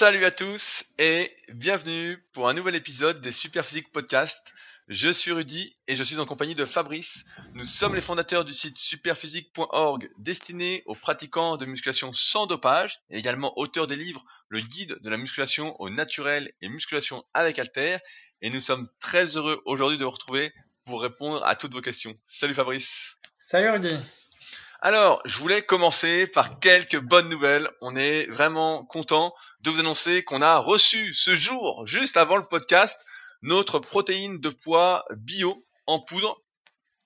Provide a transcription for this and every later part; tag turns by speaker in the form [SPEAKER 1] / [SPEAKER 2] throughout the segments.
[SPEAKER 1] Salut à tous et bienvenue pour un nouvel épisode des Superphysique Podcast. Je suis Rudy et je suis en compagnie de Fabrice. Nous sommes les fondateurs du site superphysique.org destiné aux pratiquants de musculation sans dopage et également auteurs des livres Le guide de la musculation au naturel et musculation avec halter. Et nous sommes très heureux aujourd'hui de vous retrouver pour répondre à toutes vos questions. Salut Fabrice.
[SPEAKER 2] Salut Rudy.
[SPEAKER 1] Alors, je voulais commencer par quelques bonnes nouvelles. On est vraiment content de vous annoncer qu'on a reçu ce jour, juste avant le podcast, notre protéine de poids bio en poudre.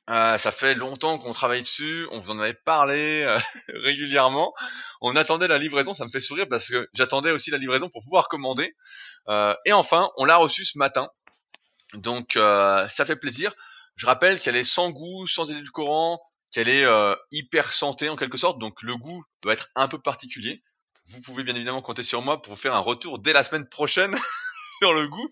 [SPEAKER 1] Euh, ça fait longtemps qu'on travaille dessus, on vous en avait parlé euh, régulièrement. On attendait la livraison, ça me fait sourire parce que j'attendais aussi la livraison pour pouvoir commander. Euh, et enfin, on l'a reçu ce matin. Donc ça fait plaisir. Je rappelle qu'elle est sans goût, sans édulcorant, qu'elle est euh, hyper santé en quelque sorte, donc le goût doit être un peu particulier. Vous pouvez bien évidemment compter sur moi pour faire un retour dès la semaine prochaine sur le goût,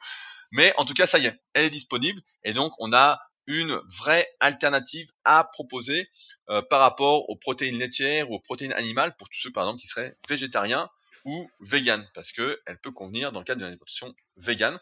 [SPEAKER 1] mais en tout cas ça y est, elle est disponible et donc on a une vraie alternative à proposer euh, par rapport aux protéines laitières ou aux protéines animales pour tous ceux par exemple qui seraient végétariens ou vegan parce que elle peut convenir dans le cadre d'une alimentation vegan.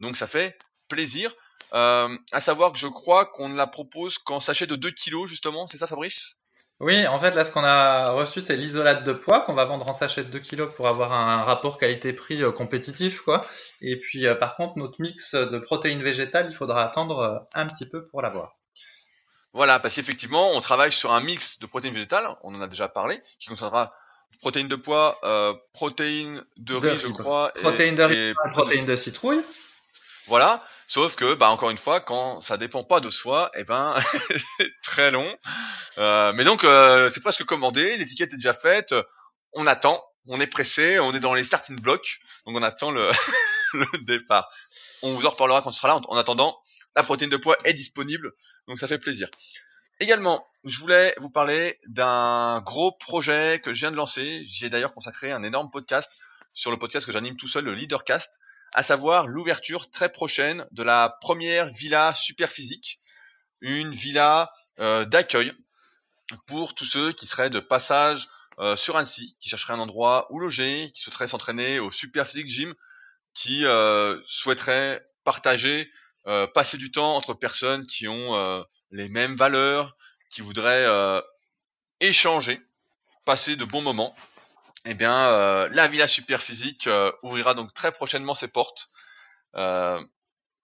[SPEAKER 1] Donc ça fait plaisir. Euh, à savoir que je crois qu'on ne la propose qu'en sachet de 2 kg justement, c'est ça Fabrice?
[SPEAKER 2] Oui, en fait là ce qu'on a reçu c'est l'isolate de poids qu'on va vendre en sachet de 2 kg pour avoir un rapport qualité-prix euh, compétitif quoi. Et puis euh, par contre notre mix de protéines végétales il faudra attendre un petit peu pour l'avoir.
[SPEAKER 1] Voilà, parce qu'effectivement on travaille sur un mix de protéines végétales, on en a déjà parlé, qui contiendra protéines de poids, protéines de, riz je crois,
[SPEAKER 2] protéines de riz, et protéines de citrouille.
[SPEAKER 1] Voilà. Sauf que, bah, encore une fois, quand ça dépend pas de soi, eh ben, c'est très long. Euh, mais donc, euh, c'est presque commandé, l'étiquette est déjà faite, on attend, on est pressé, on est dans les starting blocks, donc on attend le, le départ. On vous en reparlera quand ce sera là. En attendant, la protéine de poids est disponible, donc ça fait plaisir. Également, je voulais vous parler d'un gros projet que je viens de lancer. J'ai d'ailleurs consacré un énorme podcast sur le podcast que j'anime tout seul, le Leadercast à savoir l'ouverture très prochaine de la première villa super physique, une villa euh, d'accueil pour tous ceux qui seraient de passage euh, sur Annecy, qui chercheraient un endroit où loger, qui souhaiteraient s'entraîner au super physique gym, qui euh, souhaiteraient partager, passer du temps entre personnes qui ont les mêmes valeurs, qui voudraient échanger, passer de bons moments eh bien, euh, la Villa Superphysique euh, ouvrira donc très prochainement ses portes. Euh,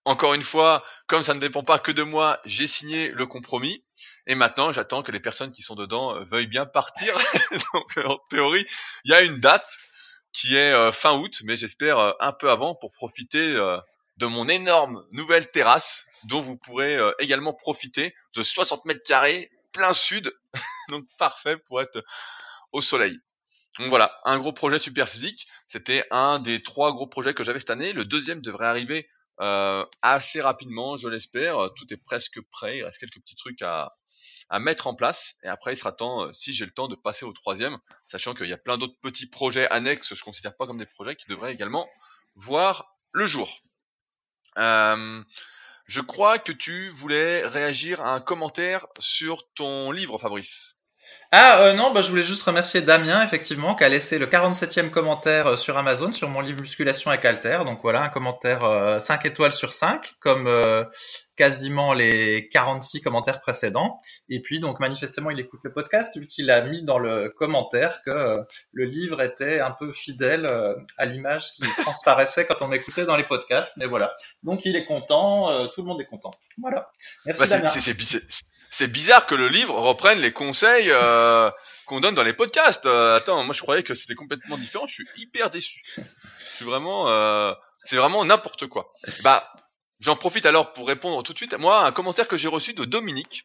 [SPEAKER 1] encore une fois, comme ça ne dépend pas que de moi, j'ai signé le compromis. Et maintenant, j'attends que les personnes qui sont dedans veuillent bien partir. donc, en théorie, il y a une date qui est fin août, mais j'espère un peu avant pour profiter de mon énorme nouvelle terrasse, dont vous pourrez également profiter de 60 mètres carrés plein sud. donc parfait pour être au soleil. Donc voilà, un gros projet super physique. C'était un des trois gros projets que j'avais cette année. Le deuxième devrait arriver euh, assez rapidement, je l'espère. Tout est presque prêt. Il reste quelques petits trucs à, à mettre en place. Et après, il sera temps, euh, si j'ai le temps, de passer au troisième, sachant qu'il y a plein d'autres petits projets annexes, je considère pas comme des projets, qui devraient également voir le jour. Euh, je crois que tu voulais réagir à un commentaire sur ton livre, Fabrice.
[SPEAKER 2] Ah euh, non, bah, je voulais juste remercier Damien, effectivement, qui a laissé le 47e commentaire euh, sur Amazon sur mon livre Musculation avec Alter. Donc voilà, un commentaire euh, 5 étoiles sur 5, comme euh, quasiment les 46 commentaires précédents. Et puis donc manifestement, il écoute le podcast, vu qu'il a mis dans le commentaire que euh, le livre était un peu fidèle à l'image qui transparaissait quand on écoutait dans les podcasts. Mais voilà, donc il est content, tout le monde est content. Voilà.
[SPEAKER 1] Merci bah, Damien c'est bizarre que le livre reprenne les conseils euh, qu'on donne dans les podcasts. Euh, attends, moi je croyais que c'était complètement différent. Je suis hyper déçu. Je suis vraiment, euh, c'est vraiment n'importe quoi. Bah, j'en profite alors pour répondre tout de suite. Moi, un commentaire que j'ai reçu de Dominique.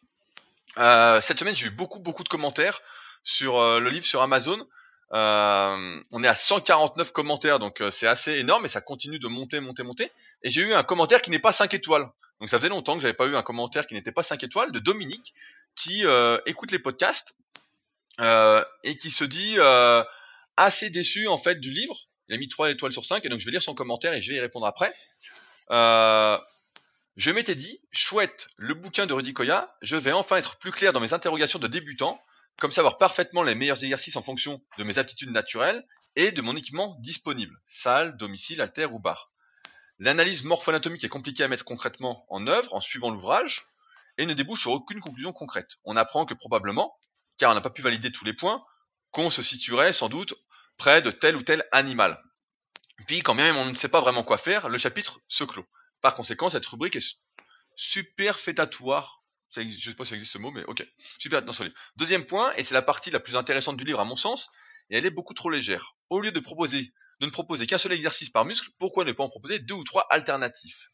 [SPEAKER 1] cette semaine, j'ai eu beaucoup beaucoup de commentaires sur le livre sur Amazon. on est à 149 commentaires, donc c'est assez énorme et ça continue de monter, monter, monter. Et j'ai eu un commentaire qui n'est pas 5 étoiles. Donc ça faisait longtemps que j'avais pas eu un commentaire qui n'était pas 5 étoiles de Dominique qui euh, écoute les podcasts euh, et qui se dit euh, assez déçu en fait du livre. Il a mis 3 étoiles sur 5 et donc je vais lire son commentaire et je vais y répondre après. je m'étais dit, chouette, le bouquin de Rudy Koya, je vais enfin être plus clair dans mes interrogations de débutant, comme savoir parfaitement les meilleurs exercices en fonction de mes aptitudes naturelles et de mon équipement disponible, salle, domicile, alter ou bar. L'analyse morpho-anatomique est compliquée à mettre concrètement en œuvre en suivant l'ouvrage et ne débouche sur aucune conclusion concrète. On apprend que probablement, car on n'a pas pu valider tous les points, qu'on se situerait sans doute près de tel ou tel animal. Puis, quand même on ne sait pas vraiment quoi faire, le chapitre se clôt. Par conséquent, cette rubrique est superfétatoire. Je ne sais pas si ça existe ce mot, mais ok. Super, ce livre. Deuxième point, et c'est la partie la plus intéressante du livre à mon sens, et elle est beaucoup trop légère. Au lieu de proposer, de ne proposer qu'un seul exercice par muscle, pourquoi ne pas en proposer deux ou trois alternatifs?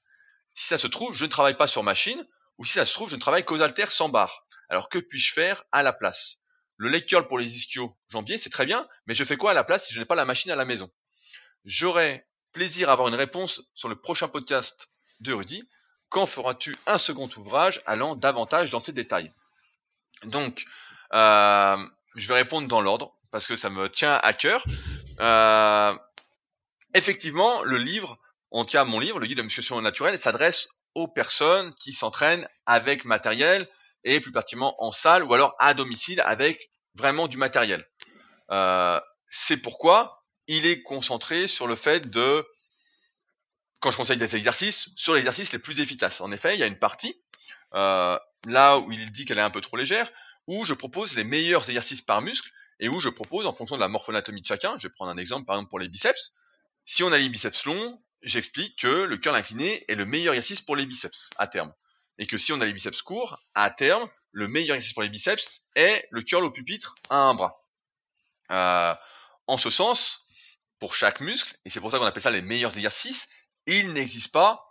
[SPEAKER 1] Si ça se trouve, je ne travaille pas sur machine, ou si ça se trouve, je ne travaille qu'aux haltères sans barre. Alors que puis-je faire à la place? Le leg pour les ischios jambiers, c'est très bien, mais je fais quoi à la place si je n'ai pas la machine à la maison? J'aurai plaisir à avoir une réponse sur le prochain podcast de Rudy. Quand feras-tu un second ouvrage allant davantage dans ces détails? Donc, euh, je vais répondre dans l'ordre parce que ça me tient à cœur. Euh, effectivement, le livre, en tout cas mon livre, le guide de musculation naturelle, s'adresse aux personnes qui s'entraînent avec matériel et plus particulièrement en salle ou alors à domicile avec vraiment du matériel. Euh, c'est pourquoi il est concentré sur le fait de, quand je conseille des exercices, sur les exercices les plus efficaces. En effet, il y a une partie, euh, là où il dit qu'elle est un peu trop légère, où je propose les meilleurs exercices par muscle et où je propose, en fonction de la morphonatomie de chacun, je vais prendre un exemple par exemple pour les biceps, si on a les biceps longs, j'explique que le curl incliné est le meilleur exercice pour les biceps à terme. Et que si on a les biceps courts, à terme, le meilleur exercice pour les biceps est le curl au pupitre à un bras. Euh, en ce sens, pour chaque muscle, et c'est pour ça qu'on appelle ça les meilleurs exercices, il n'existe pas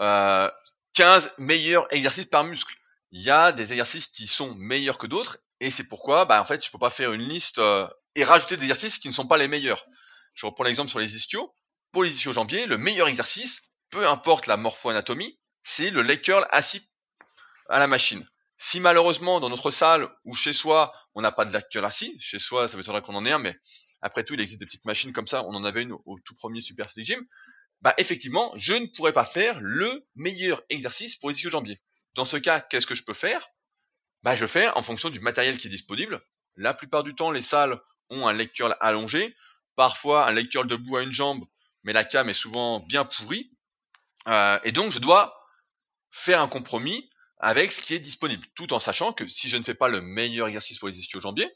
[SPEAKER 1] euh, 15 meilleurs exercices par muscle. Il y a des exercices qui sont meilleurs que d'autres, et c'est pourquoi, bah, en fait, je peux pas faire une liste euh, et rajouter des exercices qui ne sont pas les meilleurs. Je reprends l'exemple sur les ischios. Pour les ischios jambiers, le meilleur exercice, peu importe la morpho-anatomie, c'est le leg curl assis à la machine. Si malheureusement dans notre salle ou chez soi on n'a pas de leg assis, chez soi ça m'étonnerait qu'on en ait un, mais après tout il existe des petites machines comme ça, on en avait une au, tout premier Super Six Gym, bah effectivement je ne pourrais pas faire le meilleur exercice pour les ischios jambiers. Dans ce cas, qu'est-ce que je peux faire? Bah je fais en fonction du matériel qui est disponible. La plupart du temps les salles ont un leg allongé, parfois un leg curl debout à une jambe, mais la cam est souvent bien pourrie. Euh, et donc je dois faire un compromis avec ce qui est disponible, tout en sachant que si je ne fais pas le meilleur exercice pour les ischio-jambiers,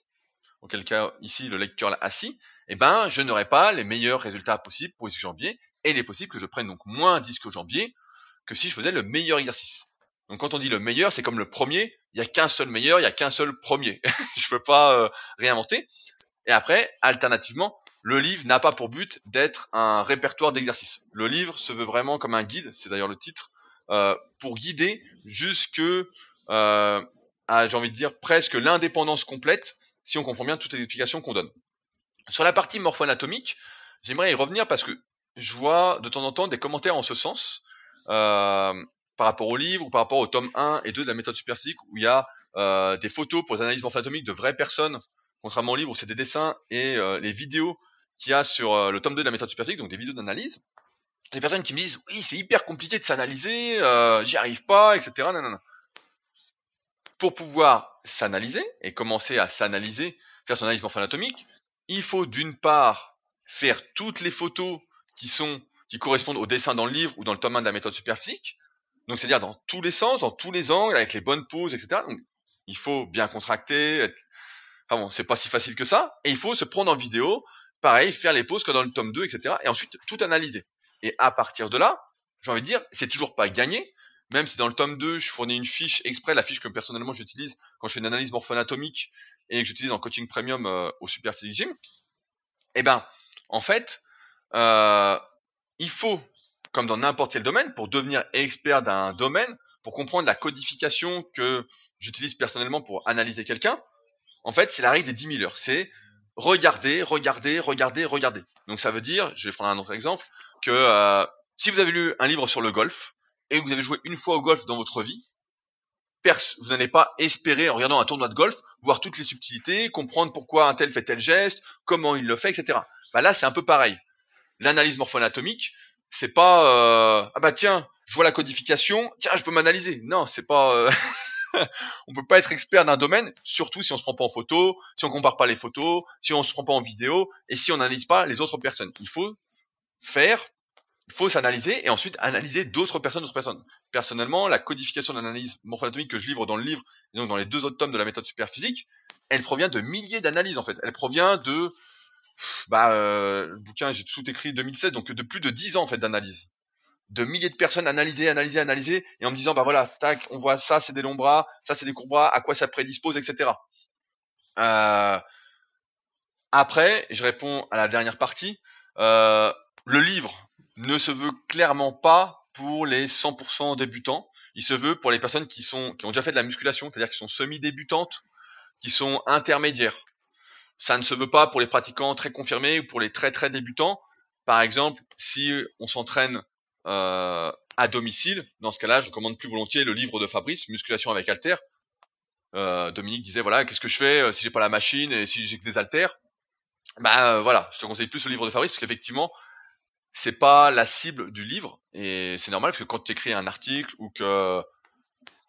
[SPEAKER 1] auquel cas ici le leg curl assis, eh ben je n'aurai pas les meilleurs résultats possibles pour les ischio-jambiers, et il est possible que je prenne donc moins d'ischio-jambiers que si je faisais le meilleur exercice. Donc quand on dit le meilleur, c'est comme le premier, il n'y a qu'un seul meilleur, il n'y a qu'un seul premier. je peux pas euh, réinventer. Et après, alternativement, le livre n'a pas pour but d'être un répertoire d'exercices. Le livre se veut vraiment comme un guide, c'est d'ailleurs le titre, euh, pour guider jusque euh, à, j'ai envie de dire, presque l'indépendance complète, si on comprend bien toutes les explications qu'on donne. Sur la partie morpho-anatomique, j'aimerais y revenir parce que je vois de temps en temps des commentaires en ce sens, euh, par rapport au livre ou par rapport au tome 1 et 2 de la méthode superphysique, où il y a euh, des photos pour les analyses morpho-anatomiques de vraies personnes, contrairement au livre où c'est des dessins et les vidéos qu'il y a sur euh, le tome 2 de la méthode superphysique, donc des vidéos d'analyse. Les personnes qui me disent oui c'est hyper compliqué de s'analyser, euh, j'y arrive pas, etc. Pour pouvoir s'analyser et commencer à s'analyser, faire son analyse morpho-anatomique, il faut d'une part faire toutes les photos qui sont qui correspondent au dessin dans le livre ou dans le tome 1 de la méthode superphysique. Donc c'est-à-dire dans tous les sens, dans tous les angles, avec les bonnes poses, etc. Il faut bien contracter. Enfin bon, c'est pas si facile que ça. Et il faut se prendre en vidéo, pareil, faire les poses comme dans le tome 2, etc. Et ensuite tout analyser. Et à partir de là, j'ai envie de dire, c'est toujours pas gagné, même si dans le tome 2, je fournis une fiche exprès, la fiche que personnellement j'utilise quand je fais une analyse morpho-anatomique et que j'utilise en coaching premium euh, au Super Physique Gym, eh ben, en fait, euh, il faut, comme dans n'importe quel domaine, pour devenir expert d'un domaine, pour comprendre la codification que j'utilise personnellement pour analyser quelqu'un, en fait, c'est la règle des 10 000 heures. C'est regarder, regarder, regarder, regarder. Donc ça veut dire, je vais prendre un autre exemple, que euh, si vous avez lu un livre sur le golf et que vous avez joué une fois au golf dans votre vie, vous n'allez pas espérer en regardant un tournoi de golf voir toutes les subtilités, comprendre pourquoi un tel fait tel geste, comment il le fait, etc. Bah là c'est un peu pareil. L'analyse morpho-anatomique, c'est pas euh, ah bah tiens, je vois la codification, tiens je peux m'analyser. Non, c'est pas euh, on peut pas être expert d'un domaine, surtout si on se prend pas en photo, si on compare pas les photos, si on se prend pas en vidéo, et si on n'analyse pas les autres personnes. Il faut faire, il faut s'analyser et ensuite analyser d'autres personnes, d'autres personnes. Personnellement, la codification d'analyse morpho-anatomique que je livre dans le livre, et donc dans les deux autres tomes de la méthode superphysique, elle provient de milliers d'analyses en fait. Elle provient de, bah, euh, le bouquin j'ai tout écrit 2016, donc de plus de 10 ans en fait d'analyse de milliers de personnes analysées, analysées, analysées, et en me disant, bah voilà, tac, on voit ça, c'est des longs bras, ça, c'est des courts bras, à quoi ça prédispose, etc. Euh, après, je réponds à la dernière partie. Euh, le livre ne se veut clairement pas pour les 100% débutants. Il se veut pour les personnes qui sont qui ont déjà fait de la musculation, c'est-à-dire qui sont semi-débutantes, qui sont intermédiaires. Ça ne se veut pas pour les pratiquants très confirmés ou pour les très très débutants. Par exemple, si on s'entraîne euh, à domicile. Dans ce cas-là, je recommande plus volontiers le livre de Fabrice, Musculation avec Alter. Euh, Dominique disait voilà, qu'est-ce que je fais euh, si j'ai pas la machine et si j'ai que des haltères? Bah euh, voilà, je te conseille plus le livre de Fabrice parce qu'effectivement, c'est pas la cible du livre et c'est normal parce que quand tu écris un article ou que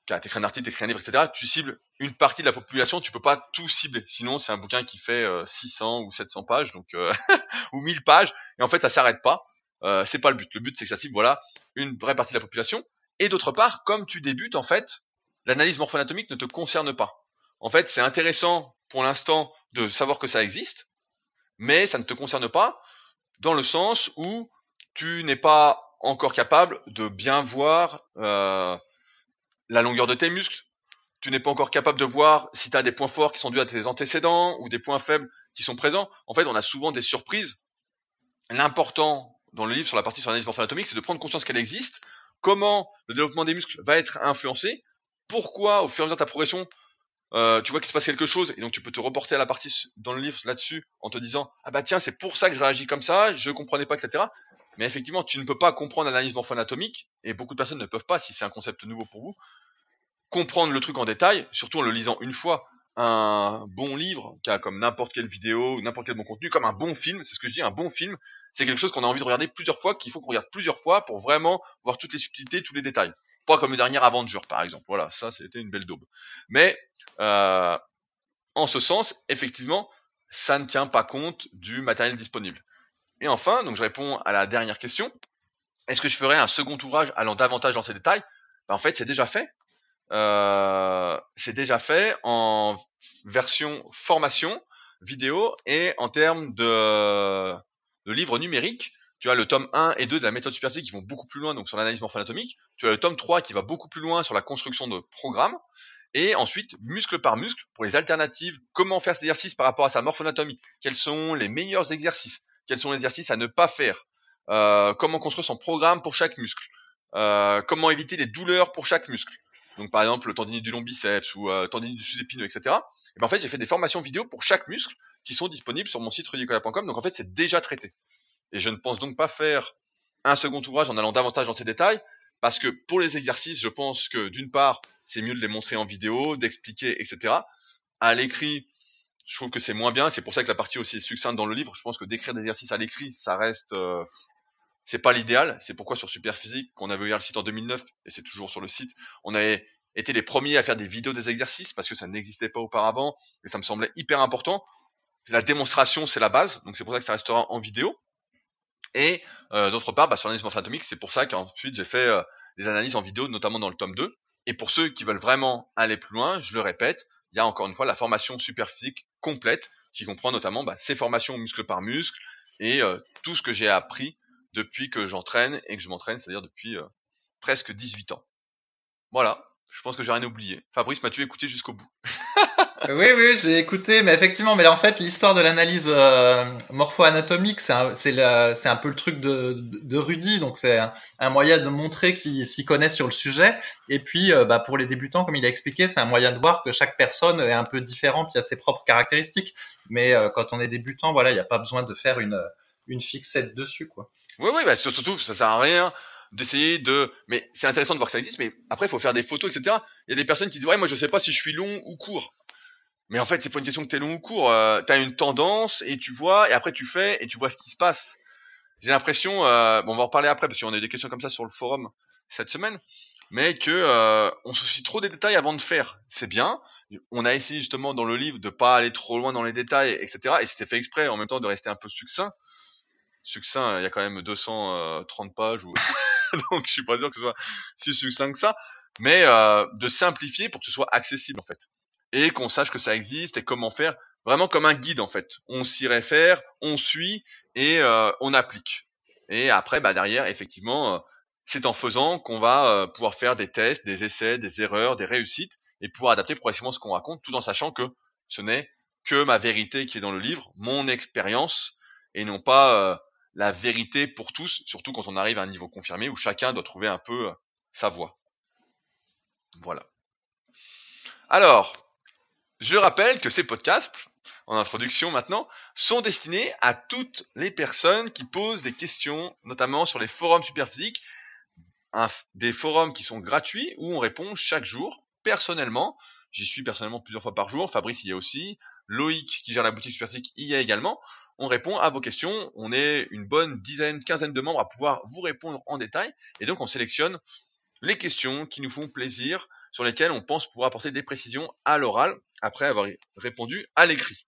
[SPEAKER 1] tu écris un article, tu un livre, etc., tu cibles une partie de la population, tu peux pas tout cibler. Sinon, c'est un bouquin qui fait 600 ou 700 pages, donc ou 1000 pages, et en fait, ça s'arrête pas. Euh, c'est pas le but. Le but, c'est que ça cible, voilà, une vraie partie de la population. Et d'autre part, comme tu débutes, en fait, l'analyse morpho-anatomique ne te concerne pas. En fait, c'est intéressant pour l'instant de savoir que ça existe, mais ça ne te concerne pas dans le sens où tu n'es pas encore capable de bien voir euh, la longueur de tes muscles. Tu n'es pas encore capable de voir si tu as des points forts qui sont dus à tes antécédents ou des points faibles qui sont présents. En fait, on a souvent des surprises. L'important dans le livre sur la partie sur l'analyse morpho-anatomique, c'est de prendre conscience qu'elle existe, comment le développement des muscles va être influencé, pourquoi au fur et à mesure de ta progression, euh, tu vois qu'il se passe quelque chose, et donc tu peux te reporter à la partie dans le livre là-dessus en te disant ah bah tiens c'est pour ça que je réagis comme ça, je comprenais pas etc. Mais effectivement tu ne peux pas comprendre l'analyse morpho-anatomique et beaucoup de personnes ne peuvent pas si c'est un concept nouveau pour vous comprendre le truc en détail, surtout en le lisant une fois un bon livre, qui a comme n'importe quelle vidéo, n'importe quel bon contenu, comme un bon film, c'est ce que je dis, un bon film, c'est quelque chose qu'on a envie de regarder plusieurs fois, qu'il faut qu'on regarde plusieurs fois pour vraiment voir toutes les subtilités, tous les détails. Pas comme le dernier Avenger, par exemple. Voilà, ça, c'était une belle daube. Mais, euh, en ce sens, effectivement, ça ne tient pas compte du matériel disponible. Et enfin, donc je réponds à la dernière question. Est-ce que je ferai un second ouvrage allant davantage dans ces détails? Ben, En fait, c'est déjà fait. Euh, c'est déjà fait en version formation vidéo et en termes de, de livres numériques. Tu as le tome 1 et 2 de la méthode superphysique qui vont beaucoup plus loin donc sur l'analyse morpho-anatomique. Tu as le tome 3 qui va beaucoup plus loin sur la construction de programmes. Et ensuite, muscle par muscle, pour les alternatives, comment faire cet exercice par rapport à sa morphonatomie, quels sont les meilleurs exercices, quels sont les exercices à ne pas faire, euh, comment construire son programme pour chaque muscle, euh, comment éviter les douleurs pour chaque muscle, donc par exemple le tendinite du long biceps ou euh, tendinite du sous-épineux, etc. Et ben en fait j'ai fait des formations vidéo pour chaque muscle qui sont disponibles sur mon site rudicola.com. Donc en fait c'est déjà traité. Et je ne pense donc pas faire un second ouvrage en allant davantage dans ces détails, parce que pour les exercices, je pense que d'une part, c'est mieux de les montrer en vidéo, d'expliquer, etc. À l'écrit, je trouve que c'est moins bien. C'est pour ça que la partie aussi succincte dans le livre. Je pense que d'écrire des exercices à l'écrit, ça reste, euh, c'est pas l'idéal. C'est pourquoi sur Superphysique, qu'on avait ouvert le site en 2009, et c'est toujours sur le site, on avait été les premiers à faire des vidéos des exercices parce que ça n'existait pas auparavant et ça me semblait hyper important. La démonstration, c'est la base, donc c'est pour ça que ça restera en vidéo. Et euh, d'autre part, bah, sur l'analyse morpho-anatomique, c'est pour ça qu'ensuite j'ai fait euh, des analyses en vidéo, notamment dans le tome 2. Et pour ceux qui veulent vraiment aller plus loin, je le répète, il y a encore une fois la formation superphysique complète, qui comprend notamment bah, ces formations muscle par muscle et euh, tout ce que j'ai appris depuis que j'entraîne et que je m'entraîne, c'est-à-dire depuis euh, presque 18 ans. Voilà, je pense que j'ai rien oublié. Fabrice, m'as-tu écouté jusqu'au bout?
[SPEAKER 2] Oui, oui, j'ai écouté, mais effectivement, mais en fait, l'histoire de l'analyse euh, morpho-anatomique, c'est un, un peu le truc de, de, Rudy, donc c'est un, moyen de montrer qu'il s'y connaît sur le sujet. Et puis, euh, bah, pour les débutants, comme il a expliqué, c'est un moyen de voir que chaque personne est un peu différente, il a ses propres caractéristiques. Mais quand on est débutant, voilà, il n'y a pas besoin de faire une, une fixette dessus, quoi.
[SPEAKER 1] Oui, oui, bah, surtout, ça sert à rien d'essayer de. Mais c'est intéressant de voir que ça existe, mais après, il faut faire des photos, etc. Il y a des personnes qui disent ouais, moi, je sais pas si je suis long ou court. Mais en fait, c'est pas une question que t'es long ou court. Euh, t'as une tendance et tu vois, et après tu fais et tu vois ce qui se passe. J'ai l'impression, euh, bon, on va en reparler après parce qu'on a eu des questions comme ça sur le forum cette semaine. mais que euh, on soucie trop des détails avant de faire. C'est bien. On a essayé justement dans le livre de pas aller trop loin dans les détails, etc. Et c'était fait exprès en même temps de rester un peu succinct. Succinct, il y a quand même 230 pages, ou... donc je suis pas sûr que ce soit si succinct que ça, mais euh, de simplifier pour que ce soit accessible en fait, et qu'on sache que ça existe et comment faire, vraiment comme un guide en fait. On s'y réfère, on suit et euh, on applique. Et après, bah derrière, effectivement, euh, c'est en faisant qu'on va euh, pouvoir faire des tests, des essais, des erreurs, des réussites, et pouvoir adapter progressivement ce qu'on raconte, tout en sachant que ce n'est que ma vérité qui est dans le livre, mon expérience, et non pas euh, la vérité pour tous, surtout quand on arrive à un niveau confirmé où chacun doit trouver un peu euh, sa voie. Voilà. Alors, je rappelle que ces podcasts, en introduction maintenant, sont destinés à toutes les personnes qui posent des questions, notamment sur les forums superphysiques, des forums qui sont gratuits où on répond chaque jour, personnellement. J'y suis personnellement plusieurs fois par jour. Fabrice y est aussi. Loïc, qui gère la boutique Superphysique, y est également. On répond à vos questions. On est une bonne dizaine, quinzaine de membres à pouvoir vous répondre en détail. Et donc, on sélectionne les questions qui nous font plaisir, sur lesquelles on pense pouvoir apporter des précisions à l'oral, après avoir répondu à l'écrit.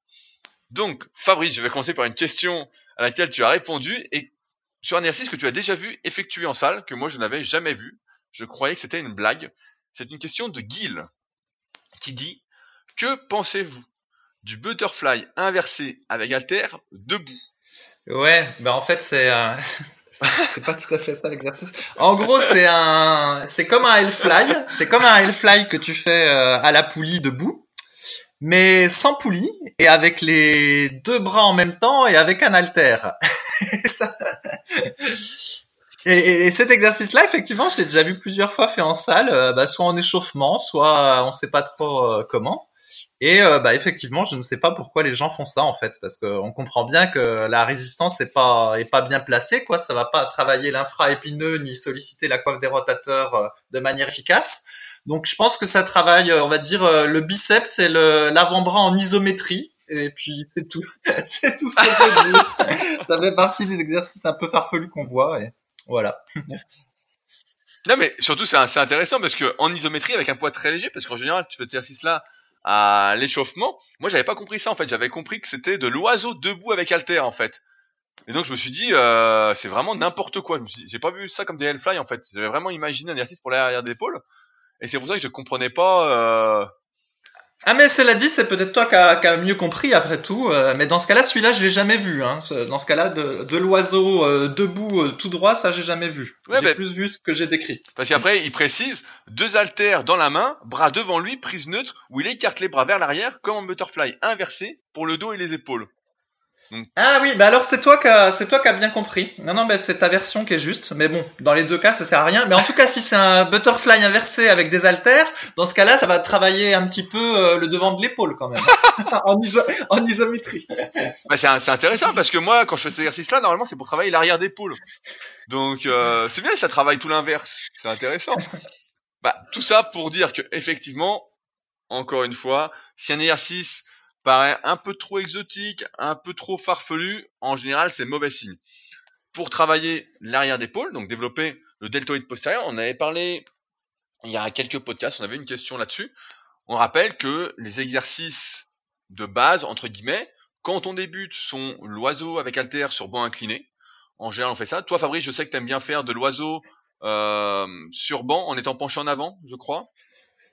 [SPEAKER 1] Donc, Fabrice, je vais commencer par une question à laquelle tu as répondu et sur un exercice que tu as déjà vu effectué en salle, que moi je n'avais jamais vu. Je croyais que c'était une blague. C'est une question de Gil, qui dit Que pensez-vous du butterfly inversé avec alter debout
[SPEAKER 2] Ouais, bah en fait c'est un... c'est pas tout à fait ça l'exercice. En gros, c'est un, c'est comme un hellfly. C'est comme un hellfly que tu fais euh, à la poulie debout, mais sans poulie et avec les deux bras en même temps et avec un halter. et, et, cet exercice-là, effectivement, je l'ai déjà vu plusieurs fois fait en salle, euh, bah, soit en échauffement, soit on sait pas trop euh, comment. Et euh, bah effectivement, je ne sais pas pourquoi les gens font ça en fait, parce qu'on comprend bien que la résistance est pas est pas bien placée, quoi. Ça va pas travailler l'infra-épineux ni solliciter la coiffe des rotateurs euh, de manière efficace. Donc je pense que ça travaille, euh, on va dire, le biceps et l'avant-bras en isométrie. Et puis c'est tout, c'est tout ce que je dire. ça fait partie des exercices un peu farfelus qu'on voit. Et voilà.
[SPEAKER 1] Non mais surtout c'est intéressant parce que en isométrie avec un poids très léger, parce qu'en général tu fais cet exercice là à l'échauffement. Moi, j'avais pas compris ça en fait. J'avais compris que c'était de l'oiseau debout avec alter en fait. Et donc je me suis dit, euh, c'est vraiment n'importe quoi. J'ai pas vu ça comme des Hellfly en fait. J'avais vraiment imaginé un exercice pour l'arrière d'épaule. Et c'est pour ça que je comprenais pas euh,
[SPEAKER 2] ah mais cela dit, c'est peut-être toi qui as, mieux compris après tout. Euh, mais dans ce cas-là, celui-là, je l'ai jamais vu. Hein. Dans ce cas-là, de, de l'oiseau euh, debout euh, tout droit, ça j'ai jamais vu. j'ai plus vu ce que j'ai décrit.
[SPEAKER 1] Parce qu'après, il précise deux haltères dans la main, bras devant lui, prise neutre, où il écarte les bras vers l'arrière, comme en butterfly inversé pour le dos et les épaules.
[SPEAKER 2] Ah oui, bah alors c'est toi qui c'est toi qui as bien compris. Non non, bah c'est ta version qui est juste. Mais bon, dans les deux cas, ça sert à rien. Mais en tout cas, si c'est un butterfly inversé avec des haltères, dans ce cas-là, ça va travailler un petit peu euh, le devant de l'épaule quand même, en, en, isométrie.
[SPEAKER 1] Bah c'est, c'est intéressant parce que moi, quand je fais cet exercice-là, normalement, c'est pour travailler l'arrière d'épaule. Donc euh, c'est bien, ça travaille tout l'inverse. C'est intéressant. Bah tout ça pour dire que effectivement, encore une fois, si un exercice paraît un peu trop exotique, un peu trop farfelu, en général c'est mauvais signe. Pour travailler l'arrière d'épaule, donc développer le deltoïde postérieur, on avait parlé il y a quelques podcasts, on avait une question là-dessus. On rappelle que les exercices de base, entre guillemets, quand on débute, sont l'oiseau avec alter sur banc incliné. En général, on fait ça. Toi, Fabrice, je sais que tu bien faire de l'oiseau euh, sur banc en étant penché en avant, je crois.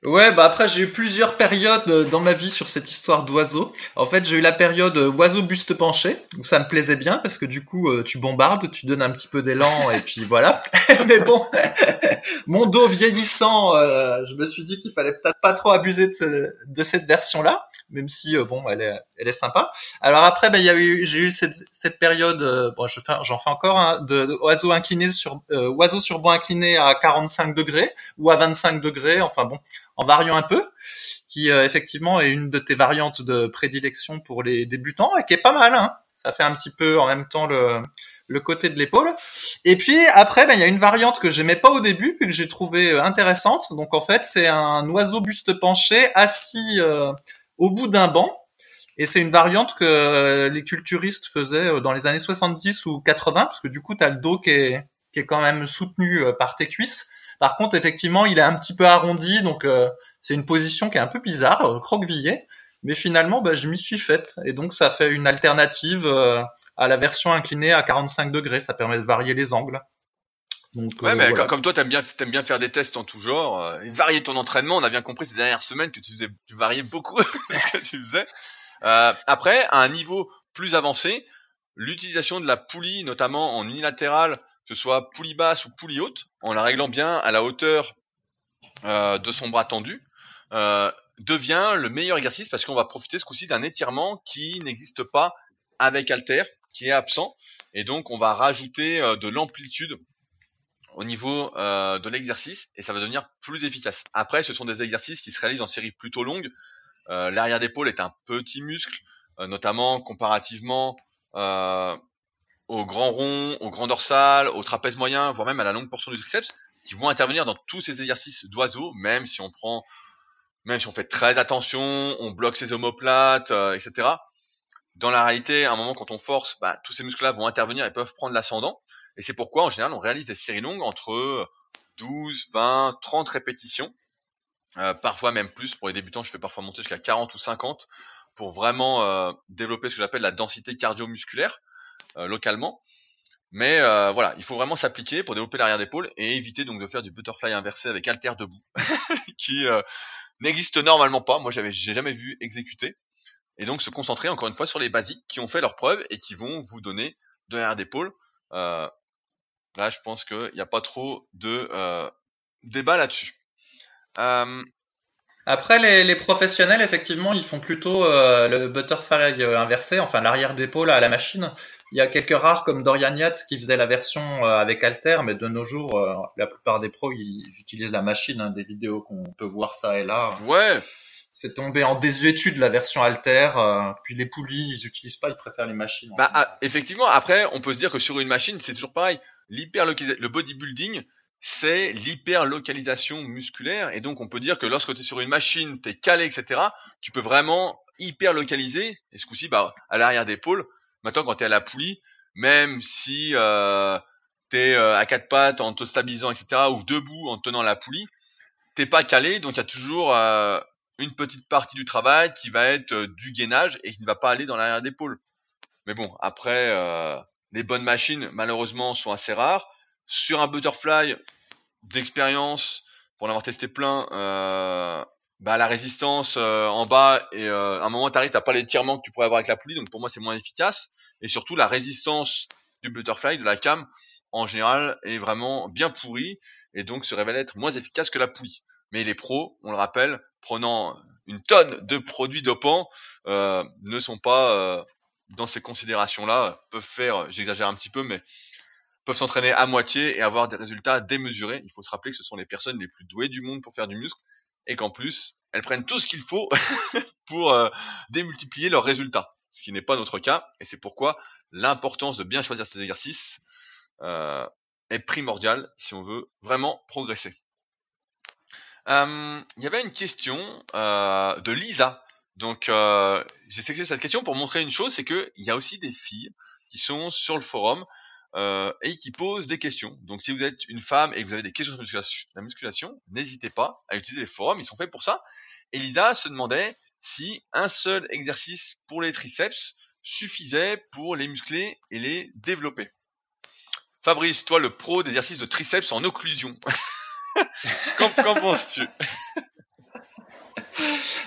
[SPEAKER 2] Ouais, bah après j'ai eu plusieurs périodes euh, dans ma vie sur cette histoire d'oiseau. En fait, j'ai eu la période euh, oiseau buste penché, où ça me plaisait bien parce que du coup euh, tu bombardes, tu donnes un petit peu d'élan et puis voilà. Mais bon, mon dos vieillissant, je me suis dit qu'il fallait peut-être pas trop abuser de, de cette version-là, même si bon, elle est, elle est sympa. Alors après, bah, il y a eu, j'ai eu cette, cette période, bon, j'en fais encore un, de, oiseau incliné sur oiseau sur banc incliné à 45 degrés ou à 25 degrés. Enfin bon en variant un peu, qui euh, effectivement est une de tes variantes de prédilection pour les débutants et qui est pas mal. Hein. Ça fait un petit peu en même temps le, le côté de l'épaule. Et puis après, ben, il y a une variante que j'aimais pas au début, puis que j'ai trouvé euh, intéressante. Donc en fait, c'est un oiseau buste penché assis euh, au bout d'un banc. Et c'est une variante que les culturistes faisaient dans les années 70 ou 80, parce que du coup, tu as le dos qui est, qui est quand même soutenu par tes cuisses Par contre, effectivement, il est un petit peu arrondi, donc c'est une position qui est un peu bizarre, croquevillée. Mais finalement, bah, je m'y suis faite. Et donc, ça fait une alternative à la version inclinée à 45 degrés. Ça permet de varier les angles.
[SPEAKER 1] Donc, ouais, mais comme toi, t'aimes bien, t'aimes bien faire des tests en tout genre, et varier ton entraînement. On a bien compris ces dernières semaines que tu faisais, tu variais beaucoup ce que tu faisais. Euh, après, à un niveau plus avancé, l'utilisation de la poulie, notamment en unilatéral, ce soit poulie basse ou poulie haute, en la réglant bien à la hauteur euh, de son bras tendu, euh, devient le meilleur exercice parce qu'on va profiter ce coup-ci d'un étirement qui n'existe pas avec Alter, qui est absent, et donc on va rajouter de l'amplitude au niveau de l'exercice et ça va devenir plus efficace. Après, ce sont des exercices qui se réalisent en série plutôt longue, euh, l'arrière d'épaule est un petit muscle, euh, notamment comparativement euh, au grand rond, au grand dorsal, au trapèze moyen, voire même à la longue portion du triceps, qui vont intervenir dans tous ces exercices d'oiseau, même si on prend, même si on fait très attention, on bloque ses omoplates, etc. Dans la réalité, à un moment quand on force, bah, tous ces muscles-là vont intervenir et peuvent prendre l'ascendant. Et c'est pourquoi, en général, on réalise des séries longues entre 12, 20, 30 répétitions euh, parfois même plus. Pour les débutants, je fais parfois monter jusqu'à 40 ou 50 pour vraiment euh, développer ce que j'appelle la densité cardio-musculaire euh, localement. Mais voilà, il faut vraiment s'appliquer pour développer l'arrière d'épaule et éviter donc de faire du butterfly inversé avec halter debout, qui n'existe normalement pas. Moi, j'avais, j'ai jamais vu exécuter. Et donc se concentrer encore une fois sur les basiques qui ont fait leurs preuves et qui vont vous donner de l'arrière d'épaule. là, je pense qu'il n'y a pas trop de débat là-dessus.
[SPEAKER 2] Euh, Après, les, les, professionnels, effectivement, ils font plutôt euh, le butterfly euh, inversé, enfin l'arrière d'épaule à la machine. Il y a quelques rares comme Dorian Yates qui faisait la version avec Alter, mais de nos jours, la plupart des pros, ils utilisent la machine, hein, des vidéos qu'on peut voir ça et là.
[SPEAKER 1] Ouais.
[SPEAKER 2] C'est tombé en désuétude la version Alter, puis les poulies, ils utilisent pas, ils préfèrent les machines.
[SPEAKER 1] Bah, ah, effectivement, après, on peut se dire que sur une machine, c'est toujours pareil. L'hyper le bodybuilding, c'est l'hyperlocalisation musculaire. Et donc, on peut dire que lorsque tu es sur une machine, tu es calé, etc., tu peux vraiment hyper localiser, et ce coup-ci, bah, à l'arrière d'épaule. Maintenant, quand tu es à la poulie, même si euh, tu es euh, à quatre pattes en te stabilisant, etc., ou debout en tenant la poulie, t'es pas calé, donc il y a toujours euh, une petite partie du travail qui va être euh, du gainage et qui ne va pas aller dans l'arrière d'épaule. Mais bon, après, les bonnes machines, malheureusement, sont assez rares. Sur un butterfly d'expérience, pour en avoir testé plein, euh, bah la résistance euh, en bas et euh, à un moment t'arrives t'as pas l'étirement que tu pourrais avoir avec la poulie donc pour moi c'est moins efficace. Et surtout la résistance du butterfly de la cam en général est vraiment bien pourrie et donc se révèle être moins efficace que la poulie. Mais les pros on le rappelle prenant une tonne de produits dopants euh, ne sont pas dans ces considérations là peuvent faire j'exagère un petit peu mais peuvent s'entraîner à moitié et avoir des résultats démesurés. Il faut se rappeler que ce sont les personnes les plus douées du monde pour faire du muscle et qu'en plus, elles prennent tout ce qu'il faut pour euh, démultiplier leurs résultats, ce qui n'est pas notre cas et c'est pourquoi l'importance de bien choisir ces exercices euh, est primordiale si on veut vraiment progresser. Euh, il y avait une question de Lisa. Donc j'ai sélectionné cette question pour montrer une chose, c'est qu'il y a aussi des filles qui sont sur le forum euh, et qui pose des questions. Donc si vous êtes une femme et que vous avez des questions sur la musculation, n'hésitez pas à utiliser les forums, ils sont faits pour ça. Elisa se demandait si un seul exercice pour les triceps suffisait pour les muscler et les développer. Fabrice, toi le pro d'exercices de triceps en occlusion. Qu'en penses-tu?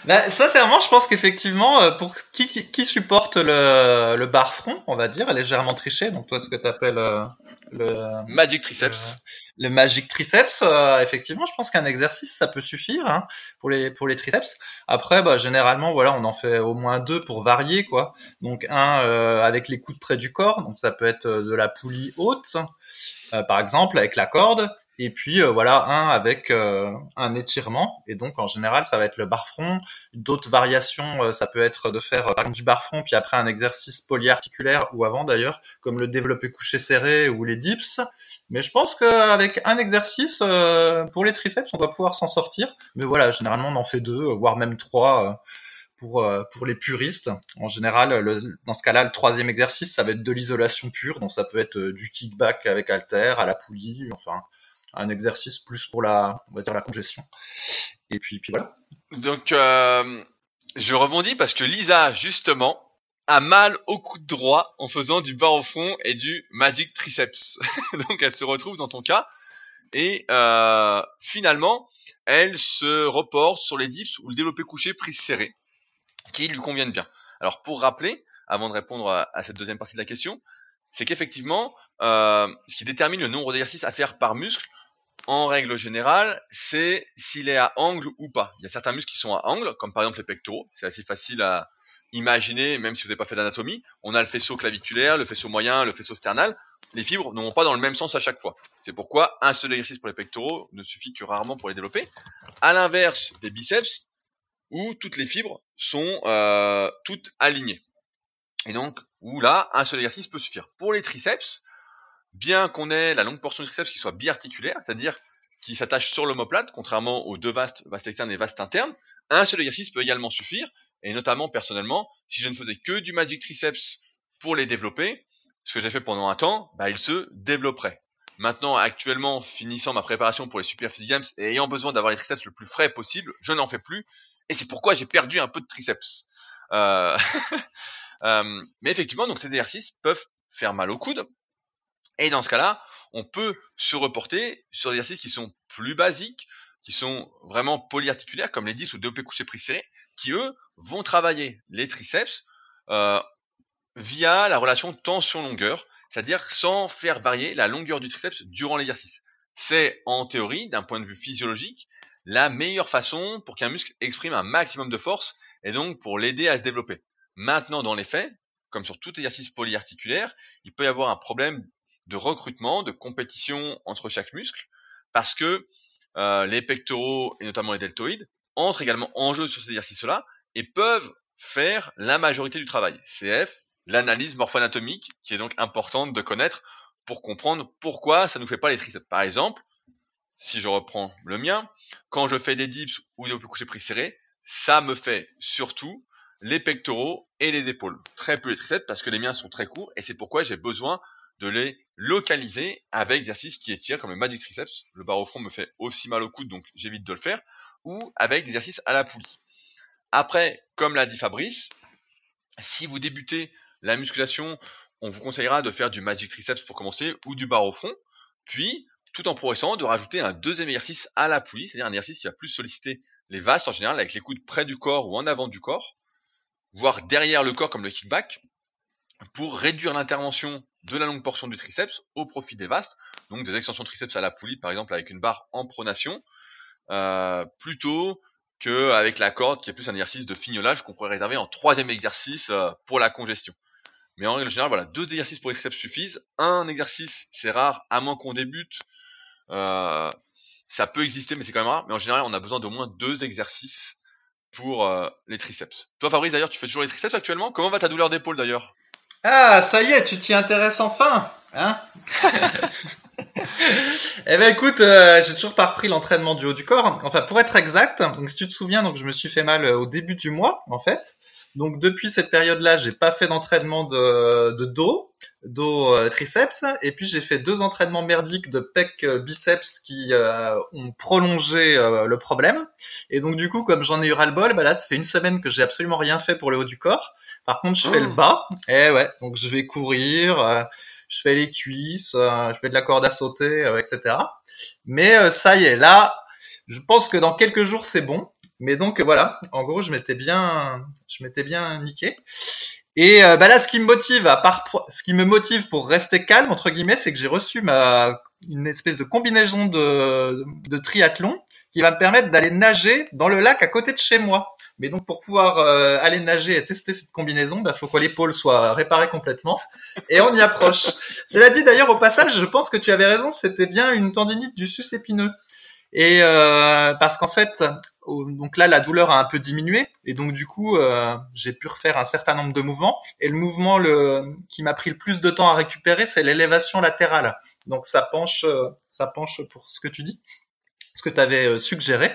[SPEAKER 2] Bah, sincèrement, je pense qu'effectivement, euh, pour qui, qui, supporte le, le bar front, on va dire, légèrement triché, donc toi, ce que tu appelles euh, le
[SPEAKER 1] Magic Triceps.
[SPEAKER 2] Le, Magic Triceps, euh, effectivement, je pense qu'un exercice, ça peut suffire hein, pour les pour les triceps. Après, bah, généralement, voilà, on en fait au moins deux pour varier, quoi. Donc un avec les coudes près du corps, donc ça peut être de la poulie haute, par exemple, avec la corde et puis euh, voilà un avec euh, un étirement. Et donc en général ça va être le bar front. D'autres variations euh, ça peut être de faire par exemple du bar front puis après un exercice polyarticulaire ou avant d'ailleurs comme le développé couché serré ou les dips. Mais je pense qu'avec un exercice pour les triceps on va pouvoir s'en sortir. Mais voilà généralement on en fait deux voire même trois pour, pour les puristes. En général, le, dans ce cas-là, le troisième exercice, ça va être de l'isolation pure, donc ça peut être du kickback avec halter, à la poulie, enfin, un exercice plus pour la, on va dire la congestion. Et puis, puis voilà.
[SPEAKER 1] Donc, euh, je rebondis parce que Lisa, justement, a mal au coude droit en faisant du bar au front et du magic triceps. Donc, elle se retrouve dans ton cas. Et euh, finalement, elle se reporte sur les dips ou le développé couché prise serrée, qui lui conviennent bien. Alors, pour rappeler, avant de répondre à, cette deuxième partie de la question, c'est qu'effectivement, euh, ce qui détermine le nombre d'exercices à faire par muscle, en règle générale, c'est s'il est à angle ou pas. Il y a certains muscles qui sont à angle, comme par exemple les pectoraux. C'est assez facile à imaginer, même si vous n'avez pas fait d'anatomie. On a le faisceau claviculaire, le faisceau moyen, le faisceau sternal. Les fibres ne vont pas dans le même sens à chaque fois. C'est pourquoi un seul exercice pour les pectoraux ne suffit que rarement pour les développer. À l'inverse des biceps, où toutes les fibres sont euh, toutes alignées. Et donc, où là, un seul exercice peut suffire. Pour les triceps, bien qu'on ait la longue portion du triceps qui soit biarticulaire, c'est-à-dire qui s'attache sur l'omoplate, contrairement aux deux vastes, vaste externe et vaste interne, un seul exercice peut également suffire, et notamment personnellement, si je ne faisais que du magic triceps pour les développer, ce que j'ai fait pendant un temps, bah, il se développerait. Maintenant, actuellement, finissant ma préparation pour les Super Games et ayant besoin d'avoir les triceps le plus frais possible, je n'en fais plus, et c'est pourquoi j'ai perdu un peu de triceps. Euh... euh mais effectivement, donc ces exercices peuvent faire mal au coude, et dans ce cas-là, on peut se reporter sur des exercices qui sont plus basiques, qui sont vraiment polyarticulaires, comme les 10 ou développés couchés pris qui eux vont travailler les triceps euh, via la relation tension-longueur, c'est-à-dire sans faire varier la longueur du triceps durant l'exercice. C'est en théorie, d'un point de vue physiologique, la meilleure façon pour qu'un muscle exprime un maximum de force et donc pour l'aider à se développer. Maintenant, dans les faits, comme sur tout exercice polyarticulaire, il peut y avoir un problème de recrutement, de compétition entre chaque muscle, parce que euh, les pectoraux et notamment les deltoïdes entrent également en jeu sur ces exercices-là et peuvent faire la majorité du travail. CF, l'analyse morpho-anatomique, qui est donc importante de connaître pour comprendre pourquoi ça nous fait pas les triceps. Par exemple, si je reprends le mien, quand je fais des dips ou des couchés pris serrés, ça me fait surtout les pectoraux et les épaules. Très peu les triceps parce que les miens sont très courts et c'est pourquoi j'ai besoin de les localiser avec exercices qui étirent comme le magic triceps. Le bar au front me fait aussi mal au coude donc j'évite de le faire. Ou avec des exercices à la poulie. Après, comme l'a dit Fabrice, si vous débutez la musculation, on vous conseillera de faire du magic triceps pour commencer ou du bar au front. Puis, tout en progressant, de rajouter un deuxième exercice à la poulie, c'est-à-dire un exercice qui va plus solliciter les vastes en général avec les coudes près du corps ou en avant du corps, voire derrière le corps comme le kickback, pour réduire l'intervention de la longue portion du triceps au profit des vastes, donc des extensions triceps à la poulie par exemple avec une barre en pronation, euh, plutôt qu'avec la corde qui est plus un exercice de fignolage qu'on pourrait réserver en troisième exercice euh, pour la congestion. Mais en règle voilà, deux exercices pour les triceps suffisent. Un exercice, c'est rare, à moins qu'on débute. Euh, ça peut exister, mais c'est quand même rare. Mais en général, on a besoin d'au moins deux exercices pour les triceps. Toi, Fabrice, d'ailleurs, tu fais toujours les triceps actuellement? Comment va ta douleur d'épaule d'ailleurs?
[SPEAKER 2] Ah, ça y est, tu t'y intéresses enfin, hein Eh ben écoute, euh, j'ai toujours pas repris l'entraînement du haut du corps. Enfin, pour être exact, donc si tu te souviens, donc je me suis fait mal euh, au début du mois, en fait. Donc depuis cette période-là, j'ai pas fait d'entraînement de, de, dos, dos euh, triceps, et puis j'ai fait deux entraînements merdiques de pec biceps qui ont prolongé le problème. Et donc du coup, comme j'en ai eu ras-le-bol, bah là, ça fait une semaine que j'ai absolument rien fait pour le haut du corps. Par contre, je fais le oh. bas. Et eh ouais, donc je vais courir, euh, je fais les cuisses, euh, je fais de la corde à sauter, euh, etc. Mais ça y est, là, je pense que dans quelques jours c'est bon. Mais donc voilà, en gros, je m'étais bien, je m'étais bien niqué. Et bah là, ce qui me motive, à part, ce qui me motive pour rester calme entre guillemets, c'est que j'ai reçu ma une espèce de combinaison de, de triathlon qui va me permettre d'aller nager dans le lac à côté de chez moi. Mais donc pour pouvoir euh, aller nager et tester cette combinaison, il bah, faut que l'épaule soit réparée complètement. Et on y approche. Cela dit d'ailleurs au passage, je pense que tu avais raison, c'était bien une tendinite du sus épineux. Et euh, parce qu'en fait, donc là la douleur a un peu diminué et donc du coup euh, j'ai pu refaire un certain nombre de mouvements. Et le mouvement qui m'a pris le plus de temps à récupérer, c'est l'élévation latérale. Donc ça penche, ça penche pour ce que tu dis, ce que tu avais suggéré.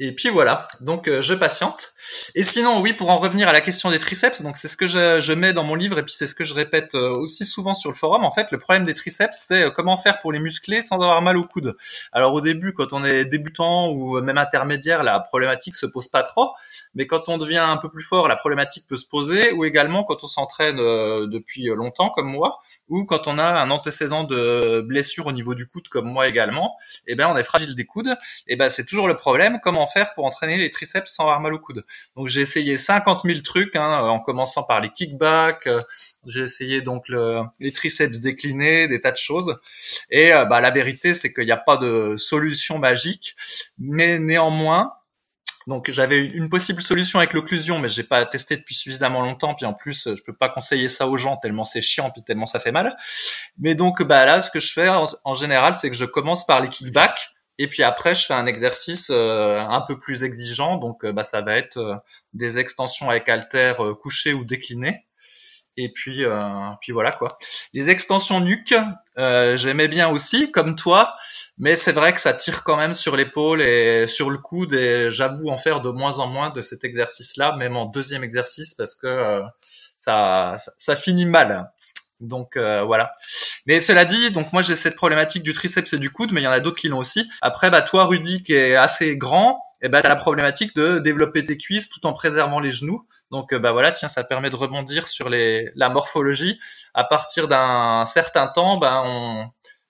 [SPEAKER 2] Et puis voilà, donc euh, je patiente. Et sinon, oui, pour en revenir à la question des triceps, donc c'est ce que je, je, mets dans mon livre et puis c'est ce que je répète euh, aussi souvent sur le forum. En fait, le problème des triceps, c'est euh, comment faire pour les muscler sans avoir mal au coude. Alors au début, quand on est débutant ou même intermédiaire, la problématique se pose pas trop. Mais quand on devient un peu plus fort, la problématique peut se poser. Ou également quand on s'entraîne depuis longtemps, comme moi, ou quand on a un antécédent de blessure au niveau du coude, comme moi également, et eh ben on est fragile des coudes. Et eh ben c'est toujours le problème. Comment faire pour entraîner les triceps sans avoir mal au coude. Donc j'ai essayé 50 000 trucs, hein, en commençant par les kickbacks, euh, j'ai essayé donc le, les triceps déclinés, des tas de choses. Et euh, bah, la vérité, c'est qu'il n'y a pas de solution magique, mais néanmoins, donc j'avais une possible solution avec l'occlusion, mais j'ai pas testé depuis suffisamment longtemps. Puis en plus, je peux pas conseiller ça aux gens tellement c'est chiant, puis tellement ça fait mal. Mais donc bah là, ce que je fais en général, c'est que je commence par les kickbacks. Et puis après, je fais un exercice euh, un peu plus exigeant, donc euh, bah, ça va être euh, des extensions avec haltères couchées ou déclinées. Et puis, puis voilà quoi. Les extensions nuque, j'aimais bien aussi, comme toi, mais c'est vrai que ça tire quand même sur l'épaule et sur le coude, et j'avoue en faire de moins en moins de cet exercice-là, même en deuxième exercice, parce que ça, ça finit mal. Donc euh, voilà. Mais cela dit, donc moi j'ai cette problématique du triceps et du coude, mais il y en a d'autres qui l'ont aussi. Après, bah toi Rudy qui est assez grand, et eh ben t'as la problématique de développer tes cuisses tout en préservant les genoux. Donc euh, bah voilà, tiens, ça permet de rebondir sur les la morphologie. À partir d'un certain temps, bah on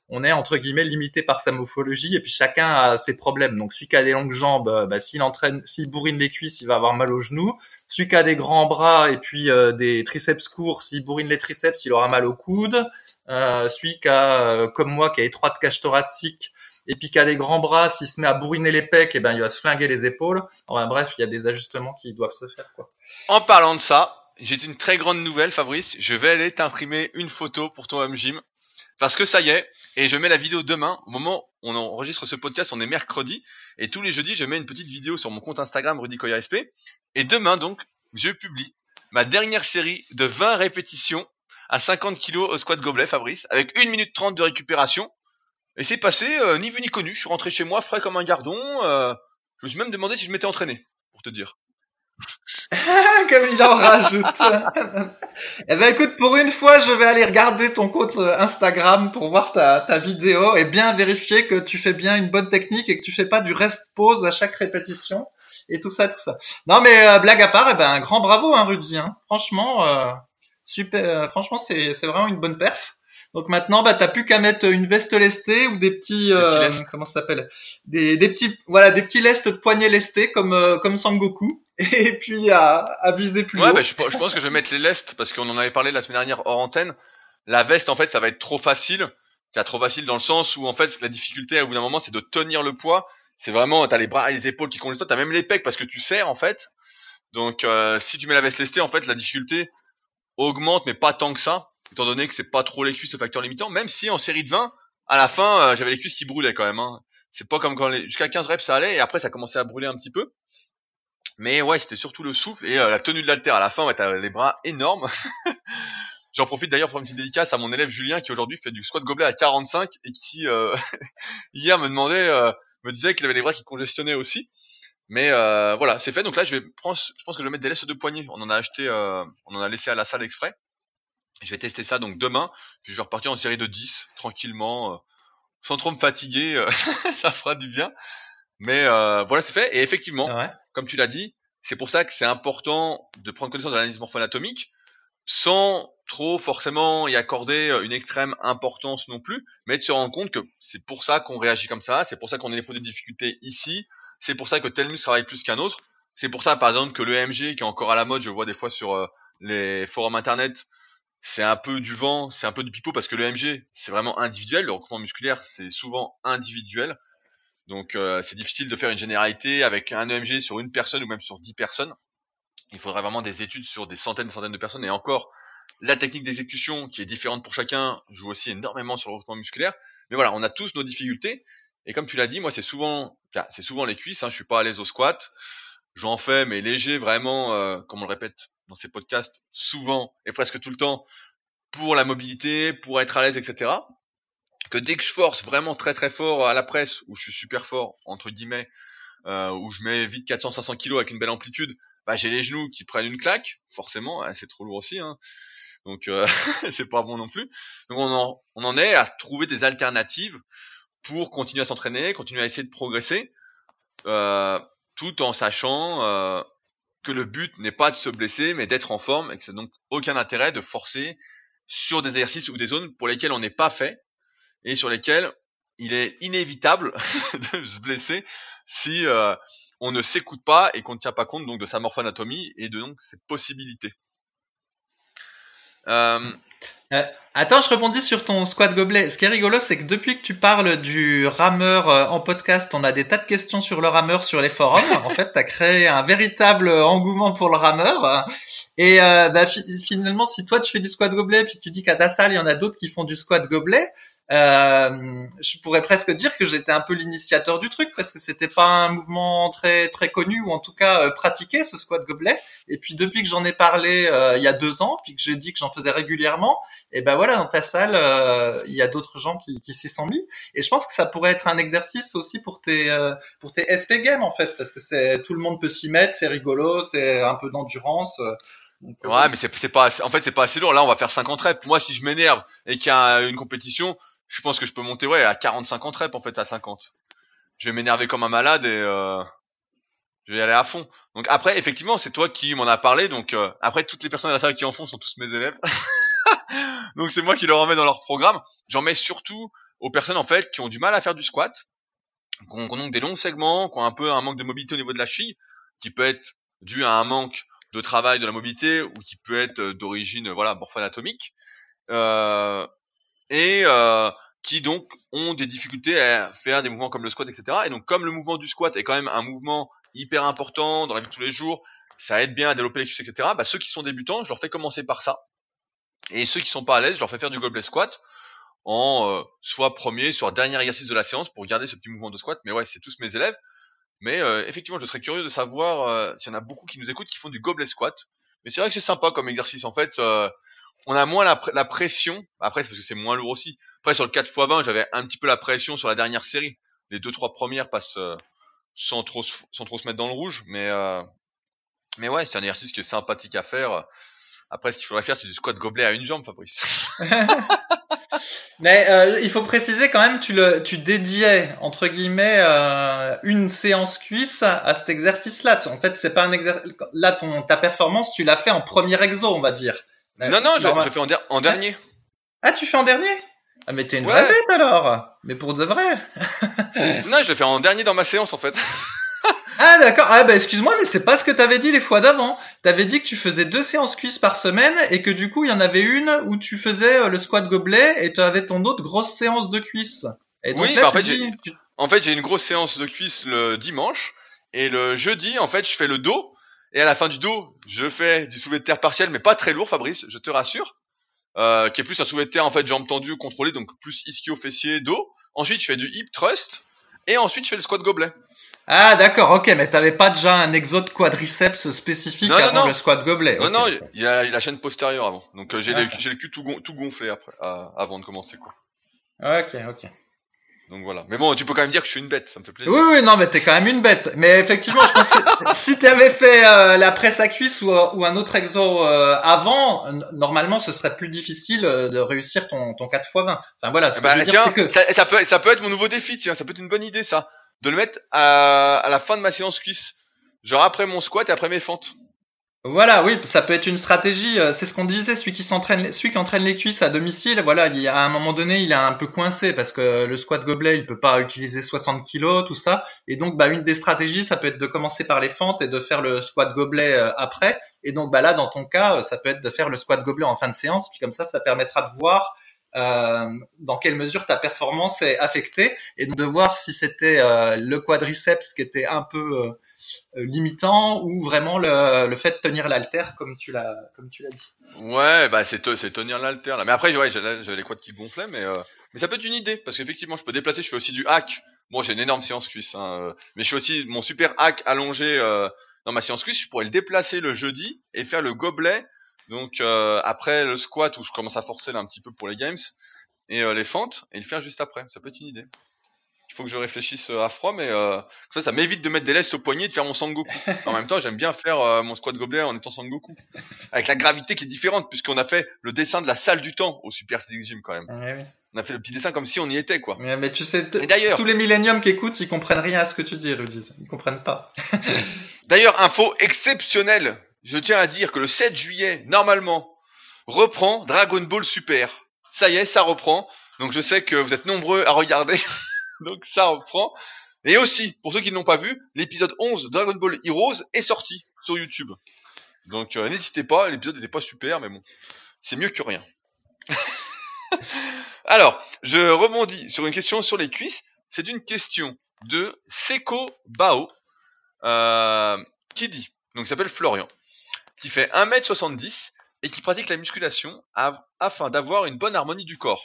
[SPEAKER 2] on est entre guillemets limité par sa morphologie et puis chacun a ses problèmes. Donc celui qui a des longues jambes, euh, bah, s'il entraîne, s'il bourrine les cuisses, il va avoir mal aux genoux. Celui qui a des grands bras et puis euh, des triceps courts, s'il bourrine les triceps, il aura mal au coude. Euh, celui qui a, euh, comme moi, qui a étroite cage thoracique et puis qui a des grands bras, s'il se met à bourriner les pecs, et ben il va se flinguer les épaules. Enfin bref, il y a des ajustements qui doivent se faire quoi.
[SPEAKER 1] En parlant de ça, j'ai une très grande nouvelle, Fabrice. Je vais aller t'imprimer une photo pour ton home gym parce que ça y est, et je mets la vidéo demain. Au moment où on enregistre ce podcast, on est mercredi. Et tous les jeudis, je mets une petite vidéo sur mon compte Instagram, Rudy. Et demain, donc, je publie ma dernière série de 20 répétitions à 50 kg au squat gobelet, Fabrice, avec 1 minute 30 de récupération. Et c'est passé, euh, ni vu ni connu. Je suis rentré chez moi, frais comme un gardon. Euh, je me suis même demandé si je m'étais entraîné, pour te dire.
[SPEAKER 2] Comme il en rajoute. eh ben écoute, pour une fois, je vais aller regarder ton compte euh, Instagram pour voir ta, ta vidéo et bien vérifier que tu fais bien une bonne technique et que tu fais pas du rest pause à chaque répétition et tout ça, tout ça. Non mais euh, blague à part, eh ben un grand bravo, hein, Rudy. Hein. Franchement, euh, super. franchement, c'est c'est vraiment une bonne perf. Donc maintenant, bah, t'as plus qu'à mettre une veste lestée ou des petits, euh, comment ça s'appelle, des, des petits, voilà, des petits lestes de poignets lestés comme euh, comme Sangoku. Et puis à, à viser plus
[SPEAKER 1] ouais,
[SPEAKER 2] haut.
[SPEAKER 1] Bah, je, je, pense que je vais mettre les lestes parce qu'on en avait parlé la semaine dernière hors antenne. La veste, en fait, ça va être trop facile. C'est trop facile dans le sens où en fait la difficulté à bout d'un moment c'est de tenir le poids. C'est vraiment t'as les bras et les épaules qui congèlent, t'as même les pecs parce que tu serres en fait. Donc euh, si tu mets la veste lestée, en fait la difficulté augmente mais pas tant que ça étant donné que c'est pas trop les cuisses le facteur limitant, même si en série de 20, à la fin, euh, j'avais les cuisses qui brûlaient quand même. Hein. C'est pas comme quand les... jusqu'à 15 reps ça allait et après ça commençait à brûler un petit peu. Mais ouais, c'était surtout le souffle et euh, la tenue de l'alter. À la fin, ouais, t'as les bras énormes. J'en profite d'ailleurs pour une petite dédicace à mon élève Julien qui aujourd'hui fait du squat gobelet à 45 et qui euh, hier me demandait, me disait qu'il avait les bras qui congestionnaient aussi. Mais voilà, c'est fait. Donc là, je vais prendre, je pense que je vais mettre des laisses de poignée. On en a acheté, on en a laissé à la salle exprès. Je vais tester ça donc demain. je vais repartir en série de 10 tranquillement, euh, sans trop me fatiguer. Euh, ça fera du bien. Mais euh, voilà, c'est fait. Et effectivement, comme tu l'as dit, c'est pour ça que c'est important de prendre connaissance de l'analyse morpho-anatomique sans trop forcément y accorder une extrême importance non plus, mais de se rendre compte que c'est pour ça qu'on réagit comme ça, c'est pour ça qu'on a des difficultés ici, c'est pour ça que tel muscle travaille plus qu'un autre, c'est pour ça par exemple que le MG qui est encore à la mode, je vois des fois sur les forums internet, c'est un peu du vent, c'est un peu du pipeau parce que le MG c'est vraiment individuel, le recrutement musculaire c'est souvent individuel. Donc euh, c'est difficile de faire une généralité avec un EMG sur une personne ou même sur dix personnes. Il faudrait vraiment des études sur des centaines et centaines de personnes et encore la technique d'exécution qui est différente pour chacun joue aussi énormément sur le recrutement musculaire. Mais voilà, on a tous nos difficultés et comme tu l'as dit, moi c'est souvent c'est souvent les cuisses, hein, je suis pas à l'aise au squat. J'en fais mais léger vraiment euh, comme on le répète dans ces podcasts souvent et presque tout le temps pour la mobilité, pour être à l'aise, etc. Que dès que je force vraiment très très fort à la presse, où je suis super fort, entre guillemets, euh, où je mets vite 400-500 kilos avec une belle amplitude, bah, j'ai les genoux qui prennent une claque, forcément, hein, c'est trop lourd aussi, hein. donc euh, c'est pas bon non plus. Donc on en, on en est à trouver des alternatives pour continuer à s'entraîner, continuer à essayer de progresser, euh, tout en sachant euh, que le but n'est pas de se blesser, mais d'être en forme, et que c'est donc aucun intérêt de forcer sur des exercices ou des zones pour lesquelles on n'est pas fait, et sur lesquelles il est inévitable de se blesser si euh, on ne s'écoute pas et qu'on ne tient pas compte donc de sa morphoanatomie et de donc ses possibilités.
[SPEAKER 2] Euh, euh, attends, je rebondis sur ton squat gobelet. Ce qui est rigolo, c'est que depuis que tu parles du rameur en podcast, on a des tas de questions sur le rameur sur les forums. en fait, tu as créé un véritable engouement pour le rameur. Et bah, finalement, si toi tu fais du squat gobelet, puis tu dis qu'à ta salle, il y en a d'autres qui font du squat gobelet, euh, je pourrais presque dire que j'étais un peu l'initiateur du truc parce que c'était pas un mouvement très très connu ou en tout cas euh, pratiqué ce squat gobelet. Et puis depuis que j'en ai parlé euh, il y a deux ans, puis que j'ai dit que j'en faisais régulièrement, et ben voilà dans ta salle euh, il y a d'autres gens qui, qui s'y sont mis. Et je pense que ça pourrait être un exercice aussi pour tes pour tes SP games en fait parce que c'est tout le monde peut s'y mettre, c'est rigolo, c'est un peu d'endurance.
[SPEAKER 1] ouais, mais c'est pas en fait c'est pas assez lourd. Là, on va faire 50 reps. Moi, si je m'énerve et qu'il y a une compétition, je pense que je peux monter ouais à 40-50 reps en fait à 50. Je vais m'énerver comme un malade et euh, je vais y aller à fond. Donc après effectivement c'est toi qui m'en as parlé donc euh, après toutes les personnes à la salle qui en font sont tous mes élèves. donc c'est moi qui leur en mets dans leur programme. J'en mets surtout aux personnes en fait qui ont du mal à faire du squat, qui ont, des longs segments, qui ont un peu un manque de mobilité au niveau de la cheville, qui peut être dû à un manque de travail de la mobilité ou qui peut être d'origine voilà morpho-anatomique. Euh, et euh, qui donc ont des difficultés à faire des mouvements comme le squat, etc. Et donc comme le mouvement du squat est quand même un mouvement hyper important dans la vie de tous les jours, ça aide bien à développer les cuisses, etc. Bah, ceux qui sont débutants, je leur fais commencer par ça. Et ceux qui sont pas à l'aise, je leur fais faire du gobelet squat en euh, soit premier, soit dernier exercice de la séance pour garder ce petit mouvement de squat. Mais ouais, c'est tous mes élèves. Mais euh, effectivement, je serais curieux de savoir euh, s'il y en a beaucoup qui nous écoutent qui font du gobelet squat. Mais c'est vrai que c'est sympa comme exercice. En fait, on a moins la, pression. Après, c'est parce que c'est moins lourd aussi. Après, sur le 4 x 20, j'avais un petit peu la pression sur la dernière série. Les deux trois premières passent euh, sans trop sans trop se mettre dans le rouge, mais euh, mais ouais, c'est un exercice qui est sympathique à faire. Après, ce qu'il faudrait faire, c'est du squat gobelet à une jambe, Fabrice.
[SPEAKER 2] mais euh, il faut préciser quand même, tu le tu dédiais entre guillemets une séance cuisse à cet exercice-là. En fait, c'est pas un exercice. Là, ton ta performance, tu l'as fait en premier exo, on va dire.
[SPEAKER 1] Non, non, je, je fais en, en dernier.
[SPEAKER 2] Ah, tu fais en dernier? Ah, mais t'es une vraie bête alors Mais pour de vrai
[SPEAKER 1] Non, je l'ai fait en dernier dans ma séance en fait.
[SPEAKER 2] ah, d'accord. Ah, bah excuse-moi, mais c'est pas ce que t'avais dit les fois d'avant. T'avais dit que tu faisais deux séances cuisses par semaine et que du coup, il y en avait une où tu faisais euh, le squat gobelet et tu avais ton autre grosse séance de cuisse.
[SPEAKER 1] oui, bah en fait, j'ai en fait, j'ai une grosse séance de cuisse le dimanche et le jeudi, en fait, je fais le dos et à la fin du dos, je fais du soulevé de terre partiel, mais pas très lourd, Fabrice, je te rassure. Euh, qui est plus un soulevé de terre en fait jambes tendues contrôlées, donc plus ischio fessier dos. Ensuite, je fais du hip thrust et ensuite je fais le squat gobelet.
[SPEAKER 2] Ah d'accord, ok, mais t'avais pas déjà un exode quadriceps spécifique avant le squat gobelet
[SPEAKER 1] Non, non, il y a la chaîne postérieure avant. Donc euh, j'ai le, le, cul tout, tout gonflé après, euh, avant de commencer quoi.
[SPEAKER 2] Ok, ok.
[SPEAKER 1] Donc voilà. Mais bon, tu peux quand même dire que je suis une bête, ça me fait plaisir.
[SPEAKER 2] Oui, oui, non, mais t'es quand même une bête. Mais effectivement, je pense que si t'avais fait euh, la presse à cuisse ou, ou un autre exo euh, avant, normalement, ce serait plus difficile euh, de réussir ton, ton 4 x 20. Enfin voilà.
[SPEAKER 1] Ce bah, tiens, que... ça, ça, peut, ça peut être mon nouveau défi, tiens, ça peut être une bonne idée, ça, de le mettre à, à la fin de ma séance cuisse, genre après mon squat et après mes fentes.
[SPEAKER 2] Voilà, oui, ça peut être une stratégie. Euh, c'est ce qu'on disait, celui qui s'entraîne, celui qui entraîne les cuisses à domicile. Voilà, il, à un moment donné, il est un peu coincé parce que le squat gobelet, il peut pas utiliser 60 kilos, tout ça. Et donc, bah, une des stratégies, ça peut être de commencer par les fentes et de faire le squat gobelet euh, après. Et donc, bah là, dans ton cas, euh, ça peut être de faire le squat gobelet en fin de séance. Puis comme ça, ça permettra de voir euh, dans quelle mesure ta performance est affectée et de voir si c'était le quadriceps qui était un peu euh, limitant ou vraiment le, le fait de tenir l'alter comme tu l'as comme tu l'as dit.
[SPEAKER 1] Ouais, bah c'est c'est tenir l'alter là. Mais après ouais, j'ai les quads qui gonflaient mais euh, mais ça peut être une idée parce qu'effectivement, je peux déplacer, je fais aussi du hack. Bon, j'ai une énorme séance cuisse hein, euh, mais je fais aussi mon super hack allongé dans ma séance cuisse, je pourrais le déplacer le jeudi et faire le gobelet donc après le squat où je commence à forcer un petit peu pour les games et les fentes et le faire juste après. Ça peut être une idée. Il faut que je réfléchisse à froid, mais euh, ça, ça m'évite de mettre des lestes au poignet et de faire mon Sangoku. en même temps, j'aime bien faire euh, mon squat gobelet en étant Sangoku. Avec la gravité qui est différente, puisqu'on a fait le dessin de la salle du temps au Super Physique Gym quand même.
[SPEAKER 2] Ouais.
[SPEAKER 1] On a fait le petit dessin comme si on y était, quoi.
[SPEAKER 2] Mais, mais tu sais, tous les milléniums qui écoutent, ils comprennent rien à ce que tu dis, Rudy. Ils comprennent pas.
[SPEAKER 1] D'ailleurs, info exceptionnelle. Je tiens à dire que le 7 juillet, normalement, reprend Dragon Ball Super. Ça y est, ça reprend. Donc je sais que vous êtes nombreux à regarder. Donc ça reprend. Et aussi, pour ceux qui ne l'ont pas vu, l'épisode 11 de Dragon Ball Heroes est sorti sur YouTube. Donc euh, n'hésitez pas, l'épisode n'était pas super, mais bon, c'est mieux que rien. Alors, je rebondis sur une question sur les cuisses. C'est une question de Seko Bao, euh, qui dit, donc il s'appelle Florian, qui fait 1m70 et qui pratique la musculation afin d'avoir une bonne harmonie du corps.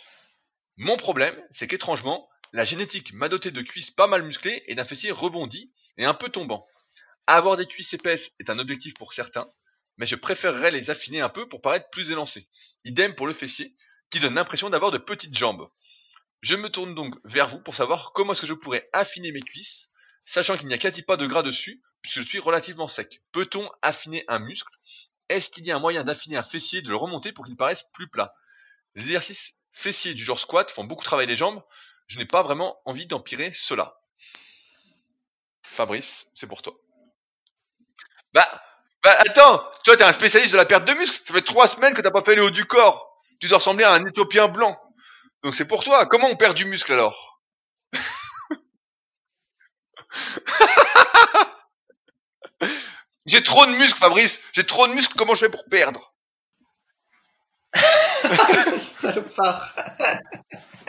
[SPEAKER 1] Mon problème, c'est qu'étrangement, la génétique m'a doté de cuisses pas mal musclées et d'un fessier rebondi et un peu tombant. Avoir des cuisses épaisses est un objectif pour certains, mais je préférerais les affiner un peu pour paraître plus élancé. Idem pour le fessier, qui donne l'impression d'avoir de petites jambes. Je me tourne donc vers vous pour savoir comment est-ce que je pourrais affiner mes cuisses, sachant qu'il n'y a quasi pas de gras dessus, puisque je suis relativement sec. Peut-on affiner un muscle? Est-ce qu'il y a un moyen d'affiner un fessier, de le remonter pour qu'il paraisse plus plat? Les exercices fessiers du genre squat font beaucoup travailler les jambes, je n'ai pas vraiment envie d'empirer cela. Fabrice, c'est pour toi. Bah, bah attends, toi t'es un spécialiste de la perte de muscle, ça fait trois semaines que t'as pas fait le haut du corps. Tu dois ressembler à un éthiopien blanc. Donc c'est pour toi, comment on perd du muscle alors? J'ai trop de muscles Fabrice, j'ai trop de muscles, comment je fais pour perdre?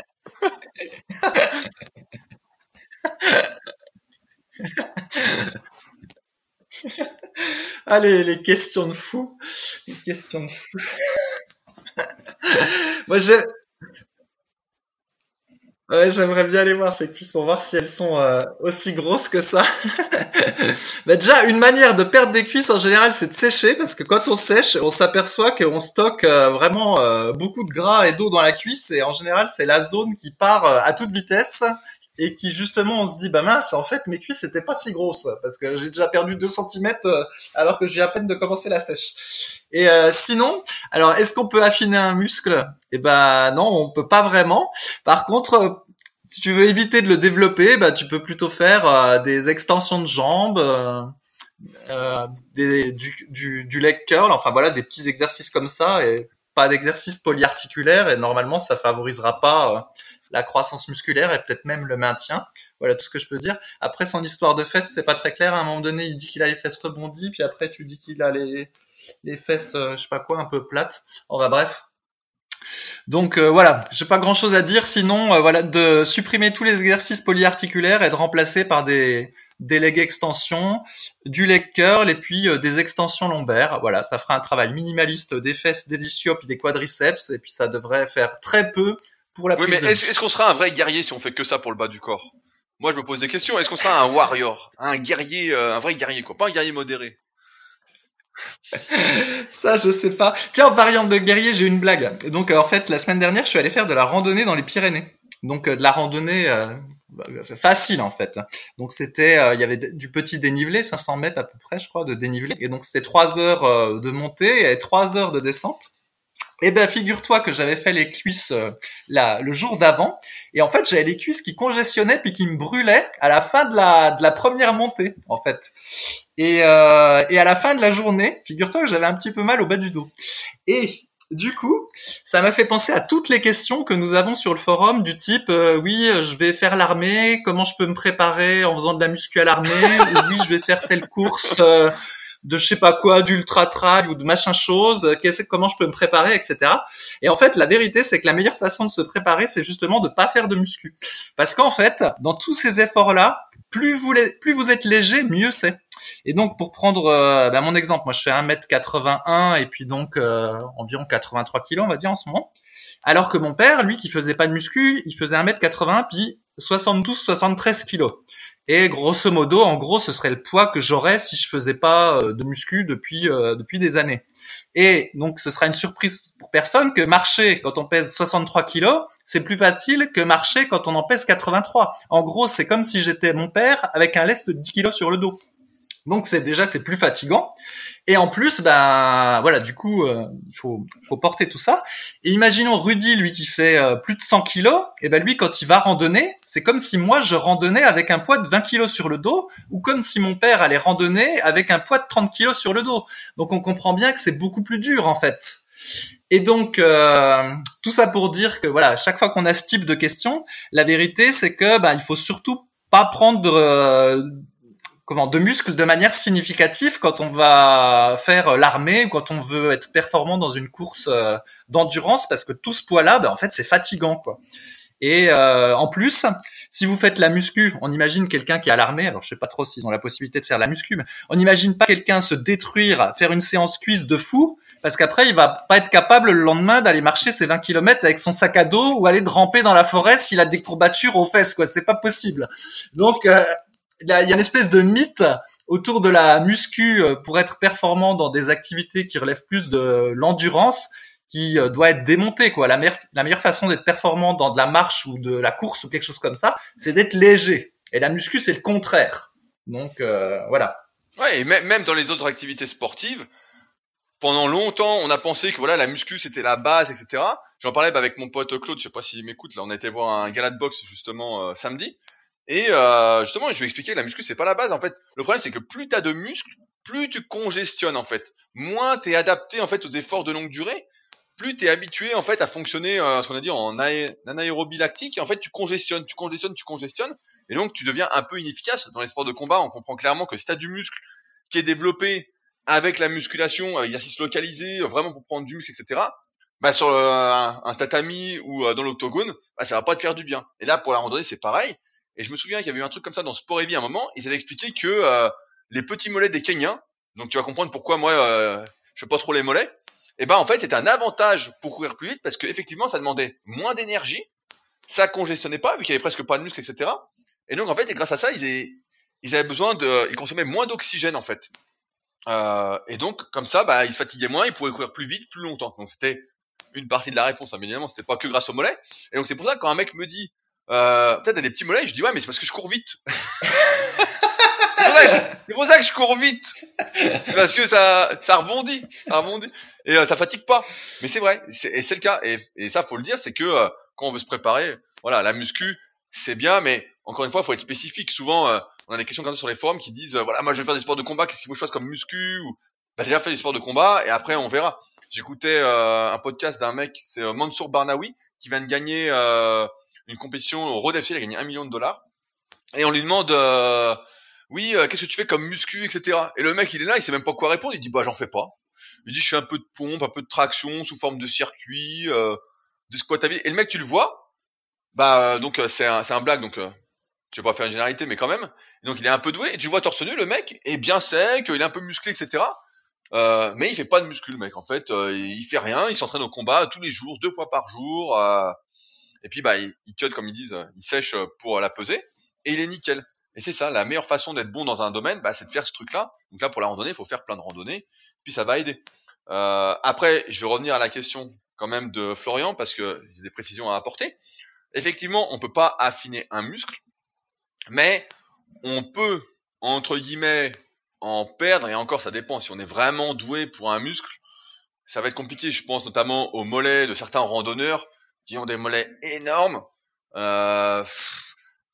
[SPEAKER 2] Allez, les questions de fou. Les questions de fou. Moi, je... Ouais, j'aimerais bien les voir, ces cuisses, pour voir si elles sont euh, aussi grosses que ça. bah déjà, une manière de perdre des cuisses, en général, c'est de sécher, parce que quand on sèche, on s'aperçoit qu'on stocke euh, vraiment euh, beaucoup de gras et d'eau dans la cuisse, et en général, c'est la zone qui part à toute vitesse, et qui justement, on se dit, bah mince, en fait, mes cuisses n'étaient pas si grosses, parce que j'ai déjà perdu 2 cm alors que j'ai à peine de commencer la sèche. Et euh, sinon, alors, est-ce qu'on peut affiner un muscle? Eh ben non, on peut pas vraiment. Par contre, euh, si tu veux éviter de le développer, bah, tu peux plutôt faire euh, des extensions de jambes, euh, euh, du, du, du leg curl, enfin voilà, des petits exercices comme ça, et pas d'exercices polyarticulaires, et normalement ça favorisera pas euh, la croissance musculaire et peut-être même le maintien. Voilà tout ce que je peux dire. Après son histoire de fesses, c'est pas très clair. À un moment donné, il dit qu'il a les fesses rebondies, puis après tu dis qu'il a les les fesses, euh, je sais pas quoi, un peu plates. Enfin bref. Donc euh, voilà, j'ai pas grand chose à dire, sinon euh, voilà de supprimer tous les exercices polyarticulaires et de remplacer par des des leg extensions, du leg curl et puis euh, des extensions lombaires. Voilà, ça fera un travail minimaliste des fesses, des ischios puis des quadriceps et puis ça devrait faire très peu pour la
[SPEAKER 1] Oui, mais est-ce qu'on sera un vrai guerrier si on fait que ça pour le bas du corps? Moi, je me pose des questions. Est-ce qu'on sera un warrior? Un guerrier, euh, un vrai guerrier, quoi. Pas un guerrier modéré.
[SPEAKER 2] Ça, je sais pas. Tiens, en variante de guerrier, j'ai une blague. Et donc, euh, en fait, la semaine dernière, je suis allé faire de la randonnée dans les Pyrénées. Donc, euh, de la randonnée euh, bah, facile, en fait. Donc, c'était, euh, il y avait du petit dénivelé, 500 mètres à peu près, je crois, de dénivelé. Et donc, c'était trois heures euh, de montée et trois heures de descente. Eh ben, figure-toi que j'avais fait les cuisses euh, le jour d'avant, et en fait, j'avais les cuisses qui congestionnaient puis qui me brûlaient à la fin de la, de la première montée, en fait. Et, euh, et à la fin de la journée, figure-toi que j'avais un petit peu mal au bas du dos. Et du coup, ça m'a fait penser à toutes les questions que nous avons sur le forum du type euh, oui, euh, je vais faire l'armée, comment je peux me préparer en faisant de la muscu à l'armée, ou oui, je vais faire telle course euh, de je sais pas quoi, d'ultra trail ou de machin chose, euh, comment je peux me préparer, etc. Et en fait, la vérité, c'est que la meilleure façon de se préparer, c'est justement de pas faire de muscu. Parce qu'en fait, dans tous ces efforts-là, plus vous, plus vous êtes léger, mieux c'est. Et donc, pour prendre euh, ben, mon exemple, moi je fais 1m81 et puis donc euh, environ 83 kg, on va dire en ce moment. Alors que mon père, lui, qui faisait pas de muscu, il faisait 1m80 puis 72-73 kg. Et grosso modo, en gros, ce serait le poids que j'aurais si je faisais pas euh, de muscu depuis euh, depuis des années. Et donc, ce sera une surprise pour personne que marcher quand on pèse 63 kilos, c'est plus facile que marcher quand on en pèse 83. En gros, c'est comme si j'étais mon père avec un lest de 10 kilos sur le dos. Donc c'est déjà c'est plus fatigant. Et en plus, ben voilà, du coup, euh, il faut, faut porter tout ça. Et imaginons Rudy, lui qui fait euh, plus de 100 kilos, et ben lui quand il va randonner, c'est comme si moi je randonnais avec un poids de 20 kilos sur le dos, ou comme si mon père allait randonner avec un poids de 30 kilos sur le dos. Donc on comprend bien que c'est beaucoup plus dur en fait. Et donc euh, tout ça pour dire que voilà, chaque fois qu'on a ce type de questions, la vérité c'est que ben, il faut surtout pas prendre comment de muscles de manière significative quand on va faire l'armée ou quand on veut être performant dans une course euh, d'endurance parce que tout ce poids-là, ben, en fait, c'est fatigant quoi. Et euh, en plus, si vous faites la muscu, on imagine quelqu'un qui est à l'armée, alors je sais pas trop s'ils ont la possibilité de faire la muscu, mais on n'imagine pas quelqu'un se détruire, faire une séance cuisse de fou, parce qu'après il va pas être capable le lendemain d'aller marcher ses 20 km avec son sac à dos ou aller ramper dans la forêt s'il a des courbatures aux fesses, quoi. C'est pas possible. Donc euh, il y a une espèce de mythe autour de la muscu euh, pour être performant dans des activités qui relèvent plus de l'endurance qui euh, doit être démonté quoi. La meilleure, la meilleure façon d'être performant dans de la marche ou de la course ou quelque chose comme ça, c'est d'être léger. Et la muscu c'est le contraire. Donc euh, voilà.
[SPEAKER 1] Ouais, et même dans les autres activités sportives, pendant longtemps, on a pensé que voilà la muscu c'était la base, etc. J'en parlais avec mon pote Claude, je sais pas s'il m'écoute. Là, on a été voir un gala de boxe justement samedi. Et euh, justement, je vais expliquer que la muscu c'est pas la base. En fait, le problème c'est que plus tu as de muscles, plus tu congestionnes en fait. Moins tu es adapté en fait aux efforts de longue durée, plus tu es habitué en fait à fonctionner euh, ce qu'on a dit en anaérobie lactique et en fait tu congestionnes, tu congestionnes, tu congestionnes et donc tu deviens un peu inefficace dans les sports de combat. On comprend clairement que si tu as du muscle qui est développé avec la musculation, euh, exercice localisé, vraiment pour prendre du muscle, etc. Bah sur un, tatami ou dans l'octogone, bah, ça va pas te faire du bien. Et là pour la randonnée c'est pareil. Et je me souviens qu'il y avait eu un truc comme ça dans Sport à un moment. Ils avaient expliqué que euh, les petits mollets des Kenyans, donc tu vas comprendre pourquoi moi euh, je fais pas trop les mollets. Et eh ben en fait c'était un avantage pour courir plus vite parce que effectivement ça demandait moins d'énergie, ça congestionnait pas vu qu'il y avait presque pas de muscles etc. Et donc en fait et grâce à ça ils avaient, besoin de, ils consommaient moins d'oxygène en fait. Euh, et donc comme ça bah ils se fatiguaient moins, ils pouvaient courir plus vite, plus longtemps. Donc c'était une partie de la réponse, hein, évidemment, c'était pas que grâce aux mollets. Et donc c'est pour ça que quand un mec me dit euh, peut-être des petits mollets. Je dis ouais, mais c'est parce que je cours vite. c'est pour, ça que je cours vite. C'est parce que ça, ça rebondit, ça rebondit et euh, ça fatigue pas. Mais c'est vrai, et c'est le cas. Et, et, ça, faut le dire, c'est que euh, quand on veut se préparer, voilà, la muscu, c'est bien, mais encore une fois, faut être spécifique. Souvent, euh, on a des questions comme ça sur les forums qui disent, voilà, moi je vais faire des sports de combat, qu'est-ce qu'il faut que je fasse comme muscu ou bah déjà fait des sports de combat et après on verra. J'écoutais un podcast d'un mec, c'est Mansour Barnaoui, qui vient de gagner une compétition au Road FC, il a gagné un million de dollars. Et on lui demande, euh, oui, euh, qu'est-ce que tu fais comme muscu, etc. Et le mec, il est là, il sait même pas quoi répondre. Il dit, bah, j'en fais pas. Il dit, je fais un peu de pompe, un peu de traction sous forme de circuit, euh, de squat à vie. Et le mec, tu le vois, bah, donc c'est un, un blague, donc je vais pas faire une généralité, mais quand même. donc il est un peu doué. Et tu vois torse nu, le mec est bien sec, il est un peu musclé, etc. Euh, mais il fait pas de muscu, le mec. En fait, il fait rien. Il s'entraîne au combat tous les jours, deux fois par jour. Et puis bah il, il cut comme ils disent, il sèche euh, pour la peser et il est nickel. Et c'est ça, la meilleure façon d'être bon dans un domaine, bah, c'est de faire ce truc-là. Donc là pour la randonnée, il faut faire plein de randonnées, puis ça va aider. Euh, après, je vais revenir à la question quand même de Florian parce que j'ai des précisions à apporter. Effectivement, on peut pas affiner un muscle, mais on peut entre guillemets en perdre et encore ça dépend si on est vraiment doué pour un muscle. Ça va être compliqué, je pense notamment aux mollets de certains randonneurs qui ont des mollets énormes. Euh,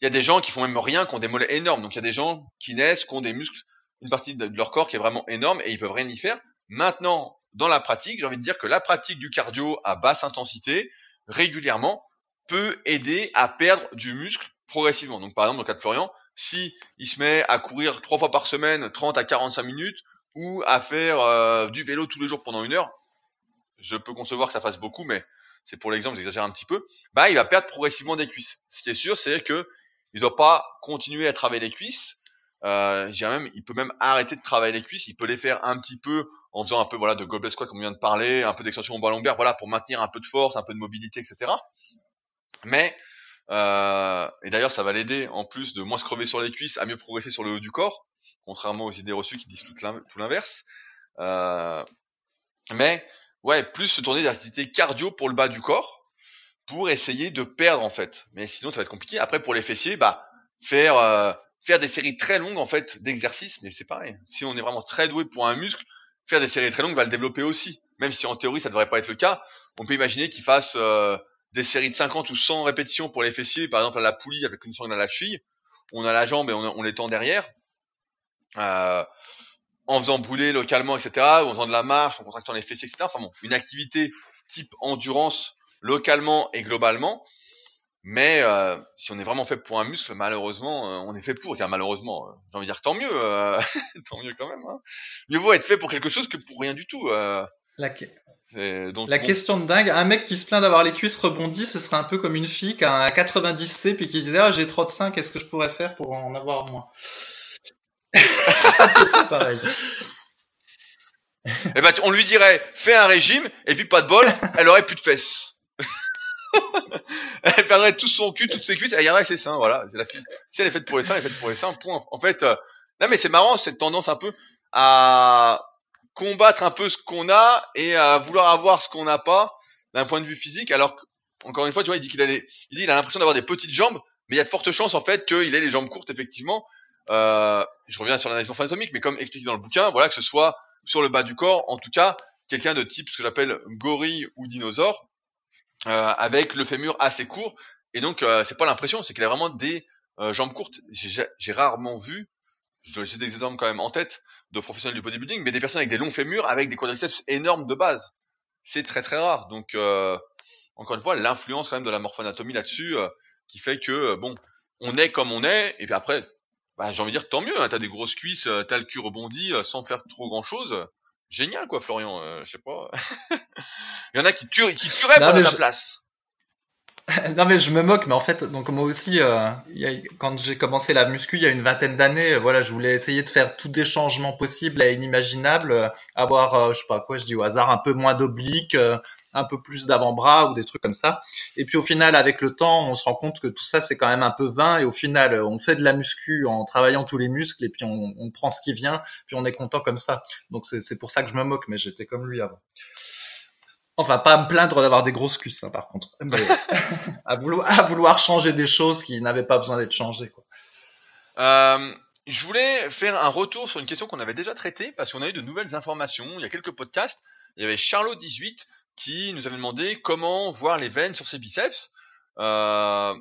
[SPEAKER 1] il y a des gens qui font même rien, qui ont des mollets énormes. Donc il y a des gens qui naissent, qui ont des muscles, une partie de leur corps qui est vraiment énorme et ils peuvent rien y faire. Maintenant, dans la pratique, j'ai envie de dire que la pratique du cardio à basse intensité, régulièrement, peut aider à perdre du muscle progressivement. Donc par exemple, dans le cas de Florian, si il se met à courir trois fois par semaine, 30 à 45 minutes, ou à faire euh, du vélo tous les jours pendant une heure, je peux concevoir que ça fasse beaucoup, mais c'est pour l'exemple, j'exagère un petit peu, bah il va perdre progressivement des cuisses. Ce qui est sûr, c'est que il doit pas continuer à travailler les cuisses. Euh, même, il peut même arrêter de travailler les cuisses. Il peut les faire un petit peu en faisant un peu voilà de goblet squat comme on vient de parler, un peu d'extension au lombaire, voilà pour maintenir un peu de force, un peu de mobilité, etc. Mais euh, et d'ailleurs, ça va l'aider en plus de moins se crever sur les cuisses, à mieux progresser sur le haut du corps, contrairement aux idées reçues qui disent tout l'inverse. Euh, Mais ouais, plus se tourner vers l'activité cardio pour le bas du corps pour essayer de perdre en fait. Mais sinon ça va être compliqué. Après pour les fessiers, bah faire euh, faire des séries très longues en fait d'exercices, mais c'est pareil. Si on est vraiment très doué pour un muscle, faire des séries très longues va le développer aussi. Même si en théorie ça devrait pas être le cas, on peut imaginer qu'il fasse euh, des séries de 50 ou 100 répétitions pour les fessiers, par exemple à la poulie avec une sangle à la cheville. On a la jambe et on, on les tend derrière. Euh, en faisant brûler localement, etc., ou en faisant de la marche, en contractant les fessiers, etc. Enfin bon, une activité type endurance localement et globalement. Mais euh, si on est vraiment fait pour un muscle, malheureusement, euh, on est fait pour. Car malheureusement, euh, j'ai envie de dire tant mieux, tant mieux quand même. Hein. Mieux vaut être fait pour quelque chose que pour rien du tout.
[SPEAKER 2] La,
[SPEAKER 1] donc,
[SPEAKER 2] la
[SPEAKER 1] bon.
[SPEAKER 2] question de dingue, un mec qui se plaint d'avoir les cuisses rebondies, ce serait un peu comme une fille qui a un 90C puis qui disait ah j'ai trop de seins, qu'est-ce que je pourrais faire pour en avoir moins?
[SPEAKER 1] Eh ben, on lui dirait, fais un régime, et puis pas de bol, elle aurait plus de fesses. elle perdrait tout son cul, toutes ses cuisses, elle garderait ses seins, voilà. C'est la. Si elle est faite pour les seins, elle est faite pour les seins, point. En fait, euh, non mais c'est marrant, cette tendance un peu à combattre un peu ce qu'on a et à vouloir avoir ce qu'on n'a pas d'un point de vue physique, alors encore une fois, tu vois, il dit qu'il a a l'impression d'avoir des petites jambes, mais il y a de fortes chances, en fait, qu'il ait les jambes courtes, effectivement. Euh, je reviens sur l'analyse morpho-anatomique, mais comme expliqué dans le bouquin, voilà, que ce soit sur le bas du corps, en tout cas, quelqu'un de type ce que j'appelle gorille ou dinosaure, euh, avec le fémur assez court. Et donc, euh, c'est pas l'impression, c'est qu'il a vraiment des euh, jambes courtes. J'ai j'ai rarement vu, essayer des exemples quand même en tête, de professionnels du bodybuilding, mais des personnes avec des longs fémurs, avec des quadriceps énormes de base. C'est très très rare. Donc, euh, encore une fois, l'influence quand même de la morphoanatomie là-dessus, qui fait que, bon, on est comme on est, et puis après, bah, j'ai envie de dire tant mieux, hein, t'as des grosses cuisses, euh, t'as le cul rebondi euh, sans faire trop grand chose. Génial quoi Florian, euh, je sais pas. Il y en a qui tueraient, qui tueraient pour ta
[SPEAKER 2] je-
[SPEAKER 1] place.
[SPEAKER 2] non mais je me moque, mais en fait, donc moi aussi, euh, il y a- quand j'ai commencé la muscu il y a une vingtaine d'années, voilà, je voulais essayer de faire tous des changements possibles et inimaginables, euh, avoir, euh, je sais pas quoi, je dis au hasard, un peu moins d'obliques, euh, un peu plus d'avant-bras ou des trucs comme ça. Et puis au final, avec le temps, on se rend compte que tout ça c'est quand même un peu vain et au final, on fait de la muscu en travaillant tous les muscles et puis on, on prend ce qui vient, puis on est content comme ça. Donc c'est pour ça que je me moque, mais j'étais comme lui avant. Enfin, pas à me plaindre d'avoir des grosses cuisses, hein, par contre. Mais à, vouloir, à vouloir changer des choses qui n'avaient pas besoin d'être changées. Quoi.
[SPEAKER 1] Euh, je voulais faire un retour sur une question qu'on avait déjà traitée parce qu'on a eu de nouvelles informations. Il y a quelques podcasts. Il y avait Charlot18 qui nous avait demandé comment voir les veines sur ses biceps. Euh,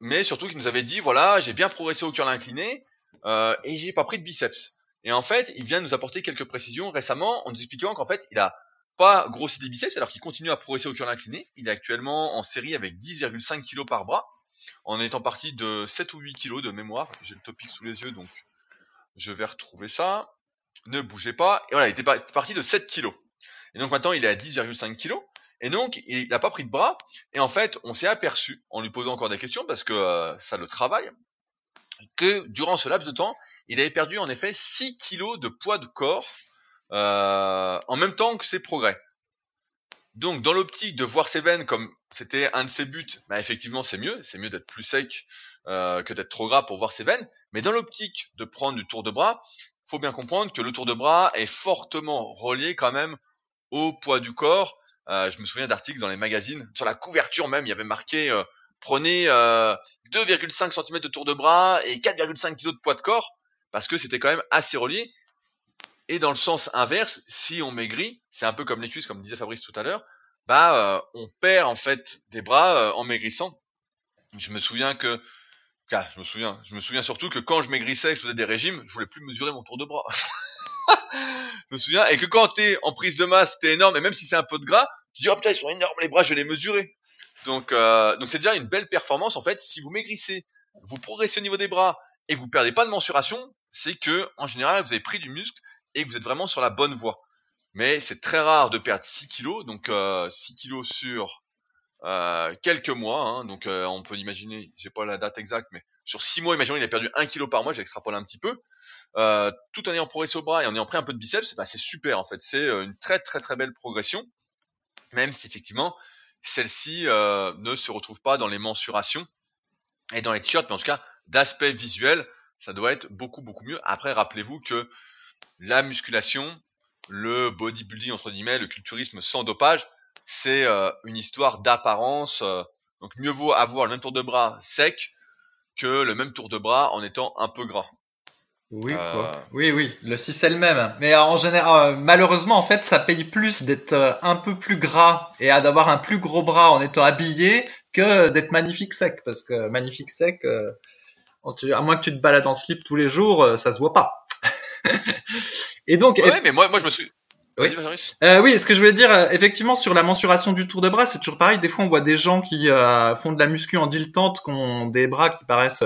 [SPEAKER 1] mais surtout qui nous avait dit voilà, j'ai bien progressé au curl incliné euh, et j'ai pas pris de biceps. Et en fait, il vient de nous apporter quelques précisions récemment en nous expliquant qu'en fait, il a pas grossi des biceps alors qu'il continue à progresser au curl incliné. Il est actuellement en série avec 10,5 kg par bras en étant parti de 7 ou 8 kilos de mémoire. J'ai le topic sous les yeux, donc je vais retrouver ça. Ne bougez pas. Et voilà, il était par- parti de 7 kilos. Et donc maintenant, il est à 10,5 kilos. Et donc, il n'a pas pris de bras. Et en fait, on s'est aperçu, en lui posant encore des questions, parce que euh, ça le travaille, que durant ce laps de temps, il avait perdu en effet 6 kilos de poids de corps euh, en même temps que ses progrès. Donc, dans l'optique de voir ses veines comme c'était un de ses buts, bah effectivement, c'est mieux. C'est mieux d'être plus sec euh, que d'être trop gras pour voir ses veines. Mais dans l'optique de prendre du tour de bras, faut bien comprendre que le tour de bras est fortement relié quand même au poids du corps. Euh, je me souviens d'articles dans les magazines, sur la couverture même, il y avait marqué euh, prenez euh, 2,5 cm de tour de bras et 4,5 kg de poids de corps, parce que c'était quand même assez relié. Et dans le sens inverse, si on maigrit, c'est un peu comme les cuisses, comme disait Fabrice tout à l'heure, bah euh, on perd en fait des bras euh, en maigrissant. Je me souviens que, ah, je me souviens, je me souviens surtout que quand je maigrissais, que je faisais des régimes, je voulais plus mesurer mon tour de bras. je me souviens et que quand t'es en prise de masse, t'es énorme et même si c'est un peu de gras, tu dis oh putain ils sont énormes les bras, je vais les mesurer. Donc euh, donc c'est déjà une belle performance en fait. Si vous maigrissez, vous progressez au niveau des bras et vous perdez pas de mensuration, c'est que en général vous avez pris du muscle et que vous êtes vraiment sur la bonne voie. Mais c'est très rare de perdre 6 kilos, donc euh, 6 kilos sur euh, quelques mois. Hein, donc euh, on peut imaginer, j'ai pas la date exacte, mais sur 6 mois, imaginons il a perdu 1 kilo par mois, j'extrapole un petit peu. Euh, tout en ayant progressé au bras et en ayant pris un peu de biceps, bah, c'est super en fait. C'est euh, une très très très belle progression, même si effectivement celle-ci euh, ne se retrouve pas dans les mensurations et dans les t-shirts, mais en tout cas d'aspect visuel, ça doit être beaucoup beaucoup mieux. Après, rappelez-vous que la musculation, le bodybuilding entre guillemets, le culturisme sans dopage, c'est une histoire d'apparence. donc mieux vaut avoir le même tour de bras sec que le même tour de bras en étant un peu gras.
[SPEAKER 2] Oui, euh, oui, oui, le 6 est le même. Mais en général, euh, malheureusement, en fait, ça paye plus d'être euh, un peu plus gras et d'avoir un plus gros bras en étant habillé que d'être magnifique sec. Parce que magnifique sec, à moins que tu te balades en slip tous les jours, ça se voit pas.
[SPEAKER 1] et donc. Ouais, mais moi, moi, je me suis.
[SPEAKER 2] Oui. Euh, oui, ce que je voulais dire, effectivement, sur la mensuration du tour de bras, c'est toujours pareil. Des fois, on voit des gens qui font de la muscu en dilettante, qui ont des bras qui paraissent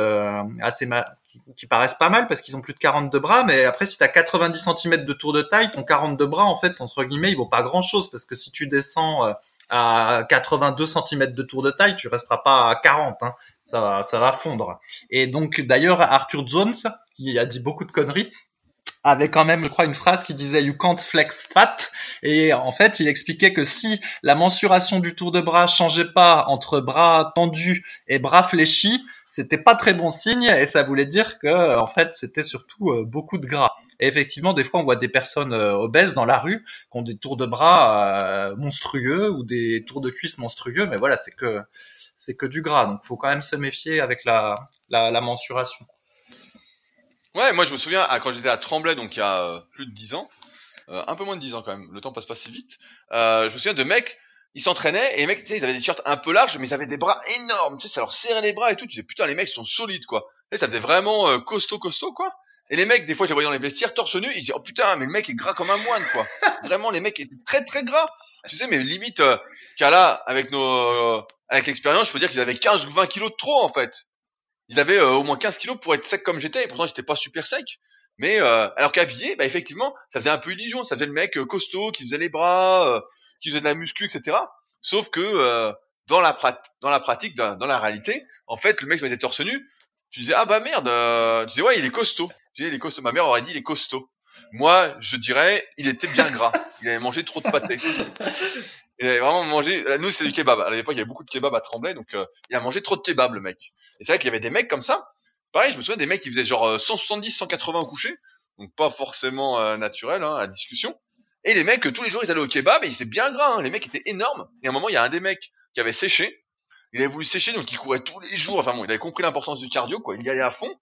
[SPEAKER 2] assez mal qui, paraissent pas mal parce qu'ils ont plus de 42 bras, mais après si tu as 90 cm de tour de taille, ton 42 bras en fait entre guillemets ils vaut pas grand chose parce que si tu descends euh, à 82 cm de tour de taille, tu resteras pas à 40, hein. ça, ça va fondre. Et donc d'ailleurs Arthur Jones, qui a dit beaucoup de conneries, avait quand même, je crois, une phrase qui disait You can't flex fat. Et en fait, il expliquait que si la mensuration du tour de bras changeait pas entre bras tendus et bras fléchis, c'était pas très bon signe et ça voulait dire que en fait c'était surtout euh, beaucoup de gras. Et effectivement, des fois on voit des personnes euh, obèses dans la rue qui ont des tours de bras euh, monstrueux ou des tours de cuisses monstrueux, mais voilà, c'est que c'est que du gras. Donc faut quand même se méfier avec la la, la mensuration.
[SPEAKER 1] Ouais, moi je me souviens quand j'étais à Tremblay, donc il y a plus de 10 ans, un peu moins de 10 ans quand même, le temps passe pas si vite. je me souviens de mecs ils s'entraînaient et les mecs, tu sais, ils avaient des t-shirts un peu larges, mais ils avaient des bras énormes, tu sais, ça leur serrait les bras et tout. Tu disais, putain, les mecs sont solides, quoi. Et ça faisait vraiment euh, costaud, costaud, quoi. Et les mecs, des fois, je les dans les vestiaires, torse nu, ils disaient, oh putain, mais le mec est gras comme un moine, quoi. Vraiment, les mecs étaient très, très gras. Tu sais, mais limite, euh, qu'à là, avec nos, euh, avec l'expérience, je peux dire qu'ils avaient 15 ou 20 kilos de trop, en fait. Ils avaient euh, au moins 15 kilos pour être sec comme j'étais, et pourtant, j'étais pas super sec. Mais, alors qu'habillé, bah, effectivement, ça faisait un peu illusion. Ça faisait le mec costaud, qui faisait les bras, qui faisait de la muscu, etc. Sauf que euh, dans la dans la pratique, dans, la réalité, en fait, le mec se mettait torse nu. Tu disais ah bah merde, euh, tu disais ouais il est costaud. Tu disais il est costaud. Ma mère aurait dit il est costaud. Moi je dirais il était bien gras. Il avait mangé trop de pâté. Il avait vraiment mangé. Nous c'est du kebab. À l'époque il y avait beaucoup de kebab à Tremblay, donc euh, il a mangé trop de kebab le mec. Et c'est vrai qu'il y avait des mecs comme ça. Pareil, je me souviens des mecs qui faisaient genre 170, 180 au coucher, donc pas forcément naturel hein, à discussion. Et les mecs, tous les jours, ils allaient au kebab et ils étaient bien gras. Hein. Les mecs étaient énormes. Et à un moment, il y a un des mecs qui avait séché. Il avait voulu sécher, donc il courait tous les jours. Enfin bon, il avait compris l'importance du cardio, quoi. Il y allait à fond.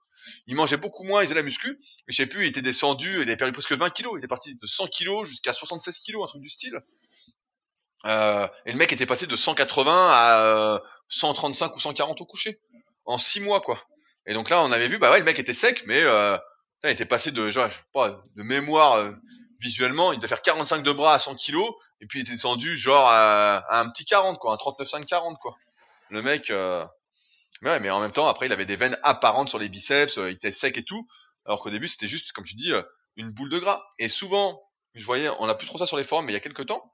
[SPEAKER 1] Il mangeait beaucoup moins, il faisait la muscu. Mais je sais plus, il était descendu, il avait perdu presque 20 kilos. Il était parti de 100 kilos jusqu'à 76 kilos, un truc du style. Euh, et le mec était passé de 180 à 135 euh, ou 140 au coucher. En 6 mois, quoi. Et donc là, on avait vu, bah ouais, le mec était sec, mais euh, il était passé de, genre, je sais pas, de mémoire, euh, visuellement, il devait faire 45 de bras à 100 kilos, et puis il était descendu genre à, un petit 40, quoi, un 39,5-40, quoi. Le mec, euh... ouais, mais en même temps, après, il avait des veines apparentes sur les biceps, euh, il était sec et tout, alors qu'au début, c'était juste, comme tu dis, euh, une boule de gras. Et souvent, je voyais, on a plus trop ça sur les forums, mais il y a quelques temps,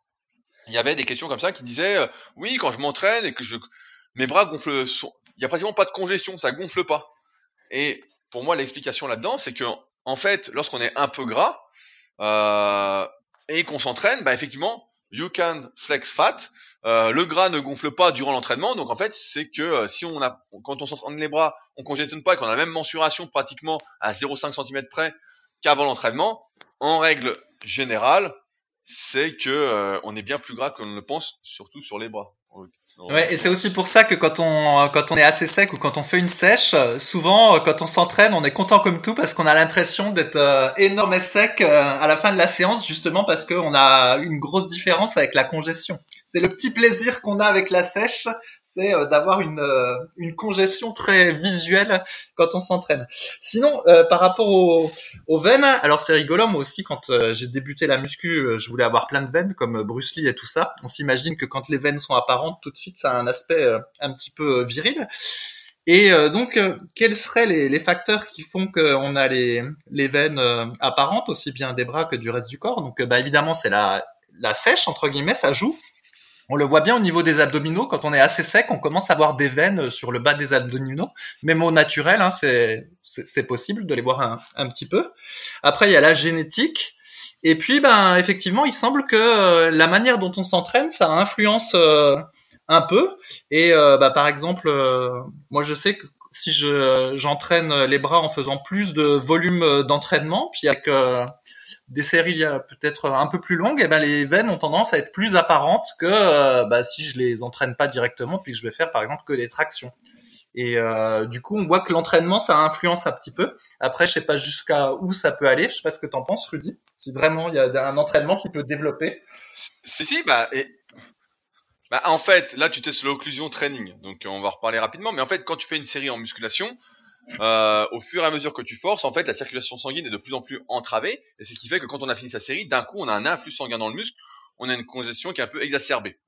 [SPEAKER 1] il y avait des questions comme ça qui disaient, euh, oui, quand je m'entraîne et que je, mes bras gonflent, il y a pratiquement pas de congestion, ça gonfle pas. Et pour moi, l'explication là-dedans, c'est que, en fait, lorsqu'on est un peu gras, euh, et qu'on s'entraîne, bah effectivement, you can flex fat. Euh, le gras ne gonfle pas durant l'entraînement, donc en fait c'est que euh, si on a, quand on s'entraîne les bras, on congestionne pas et qu'on a la même mensuration pratiquement à 0,5 cm près qu'avant l'entraînement, en règle générale, c'est que on est bien plus gras qu'on ne le pense, surtout sur les bras.
[SPEAKER 2] Ouais, et c'est aussi pour ça que quand on quand on est assez sec ou quand on fait une sèche, souvent quand on s'entraîne, on est content comme tout parce qu'on a l'impression d'être euh, énorme et sec euh, à la fin de la séance justement parce qu'on a une grosse différence avec la congestion. C'est le petit plaisir qu'on a avec la sèche, c'est euh, d'avoir une, euh, une congestion très visuelle quand on s'entraîne. Sinon, euh, par rapport aux, aux, veines, alors c'est rigolo, moi aussi, quand j'ai débuté la muscu, je voulais avoir plein de veines, comme Bruce Lee et tout ça. On s'imagine que quand les veines sont apparentes, tout de suite, ça a un aspect un petit peu viril. Et donc, quels seraient les, les, facteurs qui font qu'on a les, les veines apparentes, aussi bien des bras que du reste du corps? Donc, bah, évidemment, c'est la, la sèche, entre guillemets, ça joue. On le voit bien au niveau des abdominaux, quand on est assez sec, on commence à avoir des veines sur le bas des abdominaux, même au naturel, hein, c'est possible de les voir un, petit peu. Après, il y a la génétique, et puis, ben, effectivement, il semble que euh, la manière dont on s'entraîne, ça influence, euh, un peu. Et euh, bah, par exemple, moi je sais que si je j'entraîne les bras en faisant plus de volume d'entraînement, puis avec des séries peut-être un peu plus longues, et eh ben les veines ont tendance à être plus apparentes que bah, si je les entraîne pas directement, puis que je vais faire par exemple que des tractions. Et euh, du coup, on voit que l'entraînement, ça influence un petit peu. Après, je sais pas jusqu'à où ça peut aller. Je sais pas ce que t'en penses, Rudy. Si vraiment il y a un entraînement qui peut développer.
[SPEAKER 1] Si si, bah et bah, en fait, là, tu testes l'occlusion training, donc on va reparler rapidement. Mais en fait, quand tu fais une série en musculation, euh, au fur et à mesure que tu forces, en fait, la circulation sanguine est de plus en plus entravée, et c'est ce qui fait que quand on a fini sa série, d'un coup, on a un influx sanguin dans le muscle, on a une congestion qui est un peu exacerbée.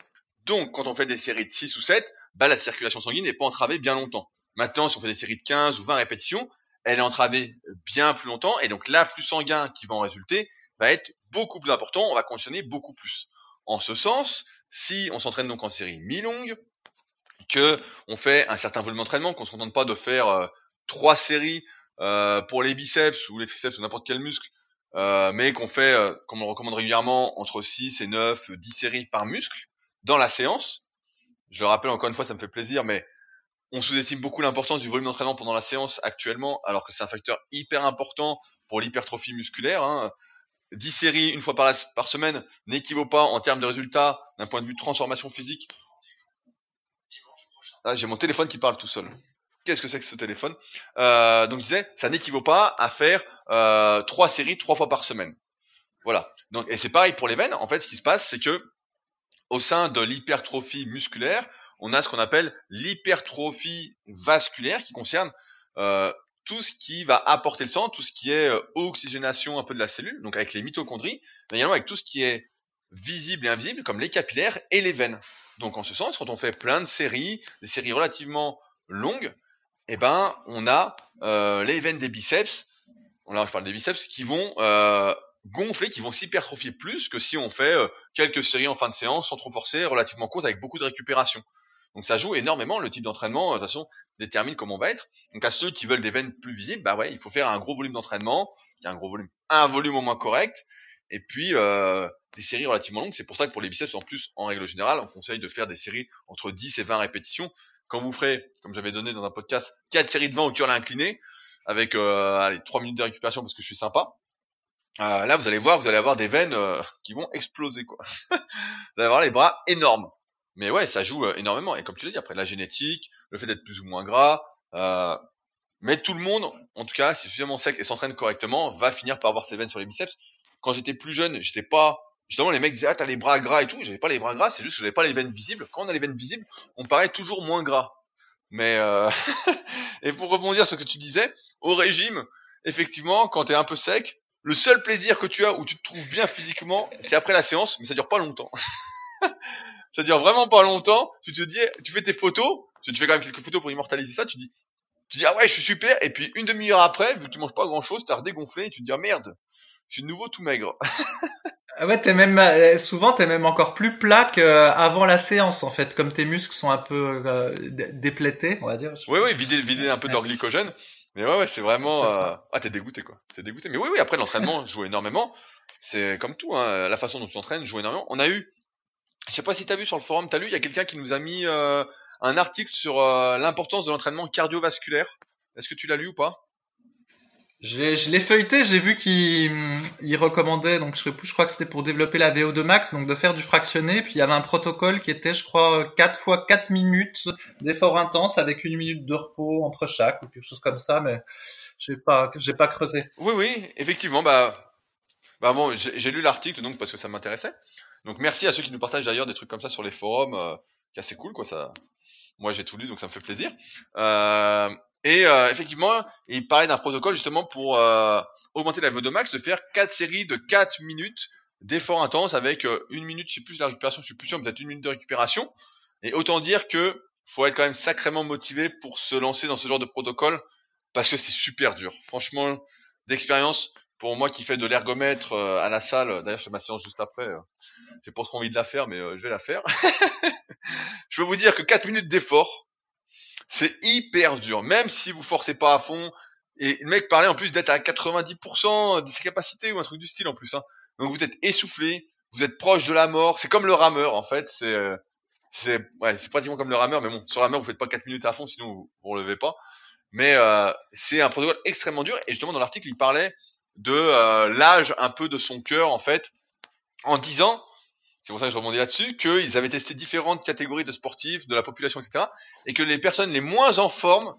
[SPEAKER 1] Donc, quand on fait des séries de 6 ou 7, bah, la circulation sanguine n'est pas entravée bien longtemps. Maintenant, si on fait des séries de 15 ou 20 répétitions, elle est entravée bien plus longtemps, et donc l'afflux sanguin qui va en résulter va être beaucoup plus important, on va conditionner beaucoup plus. En ce sens, si on s'entraîne donc en série mi-longue, que on fait un certain volume d'entraînement, qu'on se contente pas de faire euh, trois séries euh, pour les biceps ou les triceps ou n'importe quel muscle, euh, mais qu'on fait, comme on recommande régulièrement, entre 6 et 9, 10 séries par muscle dans la séance. Je rappelle encore une fois, ça me fait plaisir, mais on sous-estime beaucoup l'importance du volume d'entraînement pendant la séance actuellement, alors que c'est un facteur hyper important pour l'hypertrophie musculaire. Hein. 10 séries une fois par, semaine n'équivaut pas en termes de résultats d'un point de vue transformation physique. Ah, j'ai mon téléphone qui parle tout seul. Qu'est-ce que c'est que ce téléphone? Euh, Donc je disais, ça n'équivaut pas à faire euh, 3 séries trois fois par semaine. Voilà. Donc et c'est pareil pour les veines. En fait, ce qui se passe, c'est que au sein de l'hypertrophie musculaire, on a ce qu'on appelle l'hypertrophie vasculaire qui concerne euh, tout ce qui va apporter le sang, tout ce qui est euh, oxygénation un peu de la cellule, donc avec les mitochondries, mais également avec tout ce qui est visible et invisible, comme les capillaires et les veines. Donc en ce sens, quand on fait plein de séries, des séries relativement longues, eh ben on a euh, les veines des biceps, là je parle des biceps, qui vont euh, gonfler, qui vont s'hypertrophier plus que si on fait quelques séries en fin de séance sans trop forcer, relativement courtes avec beaucoup de récupération. Donc ça joue énormément, le type d'entraînement, de toute façon, détermine comment on va être. Donc à ceux qui veulent des veines plus visibles, bah ouais, il faut faire un gros volume d'entraînement, qui a un gros volume, un volume au moins correct, et puis euh, des séries relativement longues. C'est pour ça que pour les biceps, en plus, en règle générale, on conseille de faire des séries entre 10 et 20 répétitions. Quand vous ferez, comme j'avais donné dans un podcast, 4 séries de 20 au curl incliné, avec euh, allez, 3 minutes de récupération parce que je suis sympa, euh, là vous allez voir, vous allez avoir des veines euh, qui vont exploser quoi. vous allez avoir les bras énormes. Mais ouais, ça joue euh, énormément. Et comme tu l'as dit, après la génétique, le fait d'être plus ou moins gras, euh, mais tout le monde, en tout cas, si suffisamment sec et s'entraîne correctement, va finir par avoir ses veines sur les biceps. Quand j'étais plus jeune, j'étais pas justement les mecs disaient ah t'as les bras gras et tout, j'avais pas les bras gras, c'est juste que j'avais pas les veines visibles. Quand on a les veines visibles, on paraît toujours moins gras. Mais euh... et pour rebondir sur ce que tu disais, au régime, effectivement, quand t'es un peu sec, le seul plaisir que tu as où tu te trouves bien physiquement, c'est après la séance, mais ça dure pas longtemps. dure vraiment pas longtemps. Tu te dis, tu fais tes photos, tu fais quand même quelques photos pour immortaliser ça, tu dis, tu dis ah ouais je suis super, et puis une demi-heure après, vu que tu manges pas grand chose, t'as redégonflé et tu te dis ah merde, je suis de nouveau tout maigre.
[SPEAKER 2] Ah ouais, t'es même euh, souvent t'es même encore plus plat qu'avant la séance en fait, comme tes muscles sont un peu euh, déplétés, on va dire.
[SPEAKER 1] Oui oui, vider vider un peu de leur glycogène. Mais ouais ouais, c'est vraiment euh... ah t'es dégoûté quoi, t'es dégoûté. Mais oui oui, après l'entraînement joue énormément. C'est comme tout, hein, la façon dont tu t'entraînes joue énormément. On a eu je sais pas si t'as vu sur le forum, t'as lu, il y a quelqu'un qui nous a mis euh, un article sur euh, l'importance de l'entraînement cardiovasculaire. Est-ce que tu l'as lu ou pas?
[SPEAKER 2] Je l'ai feuilleté, j'ai vu qu'il recommandait, donc je, je crois que c'était pour développer la VO2 max, donc de faire du fractionné, puis il y avait un protocole qui était, je crois, 4 fois 4 minutes d'effort intense avec une minute de repos entre chaque, ou quelque chose comme ça, mais j'ai pas, j'ai pas creusé.
[SPEAKER 1] Oui, oui, effectivement, bah, bah bon, j'ai lu l'article donc parce que ça m'intéressait. Donc merci à ceux qui nous partagent d'ailleurs des trucs comme ça sur les forums, euh, qui assez cool quoi. Ça, moi j'ai tout lu donc ça me fait plaisir. Euh, et euh, effectivement, il parlait d'un protocole justement pour euh, augmenter la VO2 max, de faire quatre séries de 4 minutes d'effort intense avec euh, une minute, je sais plus la récupération, je suis plus sûr, peut-être une minute de récupération. Et autant dire que faut être quand même sacrément motivé pour se lancer dans ce genre de protocole parce que c'est super dur. Franchement, d'expérience, pour moi qui fais de l'ergomètre à la salle, d'ailleurs je fais ma séance juste après, j'ai pas trop envie de la faire, mais euh, je vais la faire. je peux vous dire que 4 minutes d'effort, c'est hyper dur, même si vous forcez pas à fond. Et le mec parlait en plus d'être à 90% de ses capacités ou un truc du style en plus. Hein. Donc vous êtes essoufflé, vous êtes proche de la mort. C'est comme le rameur en fait. C'est euh, c'est ouais, c'est pratiquement comme le rameur, mais bon, sur le rameur vous faites pas 4 minutes à fond, sinon vous, vous relevez pas. Mais euh, c'est un protocole extrêmement dur. Et justement dans l'article il parlait de euh, l'âge un peu de son cœur en fait, en disant, c'est pour ça que je rebondis là-dessus, qu'ils avaient testé différentes catégories de sportifs, de la population, etc. Et que les personnes les moins en forme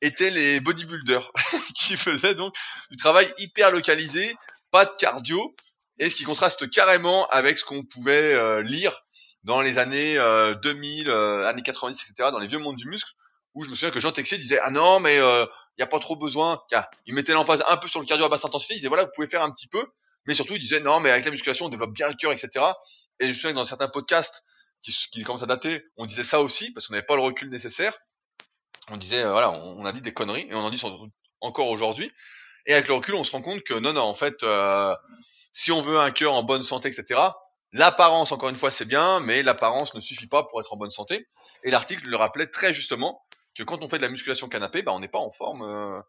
[SPEAKER 1] étaient les bodybuilders, qui faisaient donc du travail hyper localisé, pas de cardio, et ce qui contraste carrément avec ce qu'on pouvait euh, lire dans les années 2000, euh, euh, années 90, etc., dans les vieux mondes du muscle, où je me souviens que Jean Texier disait ah non mais il n'y a pas trop besoin, il mettait l'emphase un peu sur le cardio à basse intensité, il disait voilà vous pouvez faire un petit peu, mais surtout il disait non mais avec la musculation on développe bien le cœur, etc. Et je souviens que dans certains podcasts qui, qui commencent à dater, on disait ça aussi parce qu'on n'avait pas le recul nécessaire. On disait voilà on, a dit des conneries et on en dit encore aujourd'hui. Et avec le recul on se rend compte que non non en fait si on veut un cœur en bonne santé, etc., l'apparence, encore une fois, c'est bien, mais l'apparence ne suffit pas pour être en bonne santé. Et l'article le rappelait très justement que quand on fait de la musculation canapé, bah, on n'est pas en forme. Euh,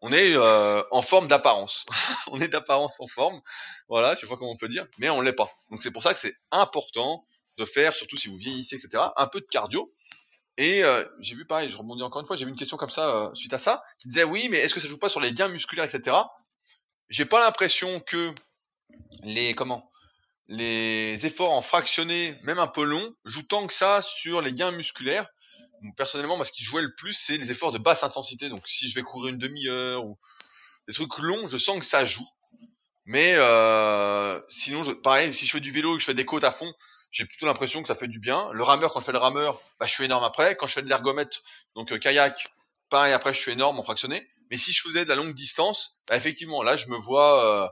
[SPEAKER 1] on est euh, en forme d'apparence. on est d'apparence en forme. Voilà, je sais pas comment on peut dire, mais on l'est pas. Donc c'est pour ça que c'est important de faire, surtout si vous vieillissez, etc., un peu de cardio. Et euh, j'ai vu pareil, je rebondis encore une fois, j'ai vu une question comme ça suite à ça, qui disait oui, mais est-ce que ça joue pas sur les gains musculaires, etc. J'ai pas l'impression que les comment? Les efforts en fractionné, même un peu longs, jouent tant que ça sur les gains musculaires. Personnellement, moi, ce qui jouait le plus, c'est les efforts de basse intensité. Donc, si je vais courir une demi-heure ou des trucs longs, je sens que ça joue. Mais euh, sinon, pareil, si je fais du vélo et que je fais des côtes à fond, j'ai plutôt l'impression que ça fait du bien. Le rameur, quand je fais le rameur, bah, je suis énorme après. Quand je fais de l'ergomètre, donc euh, kayak, pareil, après, je suis énorme en fractionné. Mais si je faisais de la longue distance, bah, effectivement, là, je me vois, euh,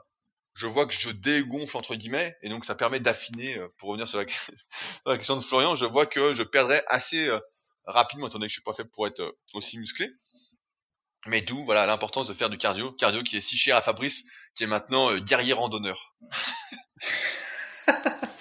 [SPEAKER 1] je vois que je dégonfle entre guillemets, et donc ça permet d'affiner. Euh, pour revenir sur la, question de Florian, je vois que je perdrais assez euh, rapidement, étant donné que je suis pas fait pour être euh, aussi musclé. Mais d'où voilà l'importance de faire du cardio, cardio qui est si cher à Fabrice, qui est maintenant guerrier randonneur.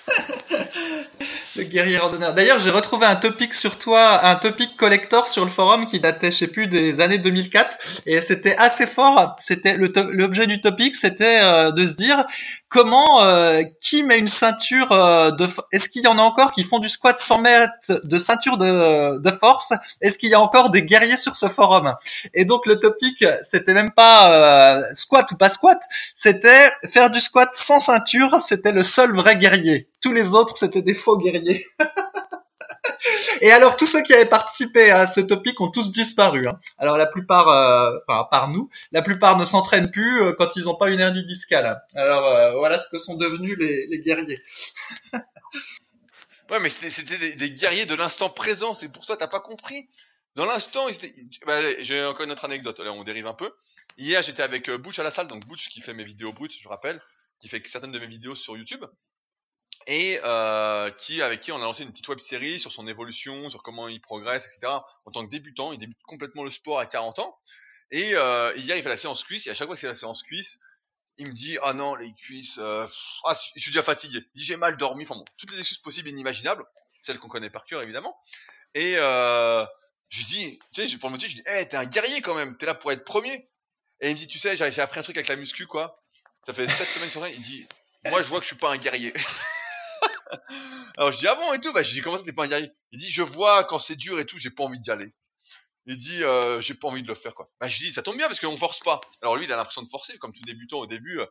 [SPEAKER 2] Le guerrier randonneur. D'ailleurs, j'ai retrouvé un topic sur toi, un topic collector sur le forum qui datait, je sais plus, des années 2004, et c'était assez fort. C'était l'objet du topic, c'était euh, de se dire comment, euh, qui met une ceinture euh, de, est-ce qu'il y en a encore qui font du squat 100 mètres de ceinture de, de force? Est-ce qu'il y a encore des guerriers sur ce forum? Et donc le topic, c'était même pas squat ou pas squat, c'était faire du squat sans ceinture, c'était le seul vrai guerrier. Tous les autres, c'était des faux guerriers. Et alors tous ceux qui avaient participé à ce topic ont tous disparu. Hein. Alors la plupart, euh, enfin par nous, la plupart ne s'entraînent plus euh, quand ils n'ont pas une hernie discale. Alors euh, voilà ce que sont devenus les, guerriers.
[SPEAKER 1] ouais, mais c'était des, guerriers de l'instant présent. C'est pour ça t'as pas compris. Dans l'instant, bah, j'ai encore une autre anecdote. Là, on dérive un peu. Hier, j'étais avec Butch à la salle, donc Butch qui fait mes vidéos brutes, je rappelle, qui fait certaines de mes vidéos sur YouTube et euh, qui avec qui on a lancé une petite web série sur son évolution, sur comment il progresse, etc. En tant que débutant, il débute complètement le sport à 40 ans. Et euh, hier, il fait la séance cuisse, et à chaque fois que c'est la séance cuisse, il me dit ah non les cuisses, euh, ah je suis déjà fatigué, il dit j'ai mal dormi, enfin bon, toutes les excuses possibles et inimaginables, celles qu'on connaît par cœur évidemment. Et euh, je lui dis, tu sais, pour le motif, je dis, eh t'es un guerrier quand même, t'es là pour être premier. Et il me dit, tu sais, j'ai appris un truc avec la muscu quoi. Ça fait 7 semaines sur ça, il dit, moi je vois que je suis pas un guerrier. Alors je dis ah bon et tout, bah je dis comment ça t'es pas guerrier Il dit je vois quand c'est dur et tout, j'ai pas envie d'y aller. Il dit euh, j'ai pas envie de le faire quoi. Bah je dis ça tombe bien parce qu'on force pas. Alors lui il a l'impression de forcer comme tout débutant au début, euh,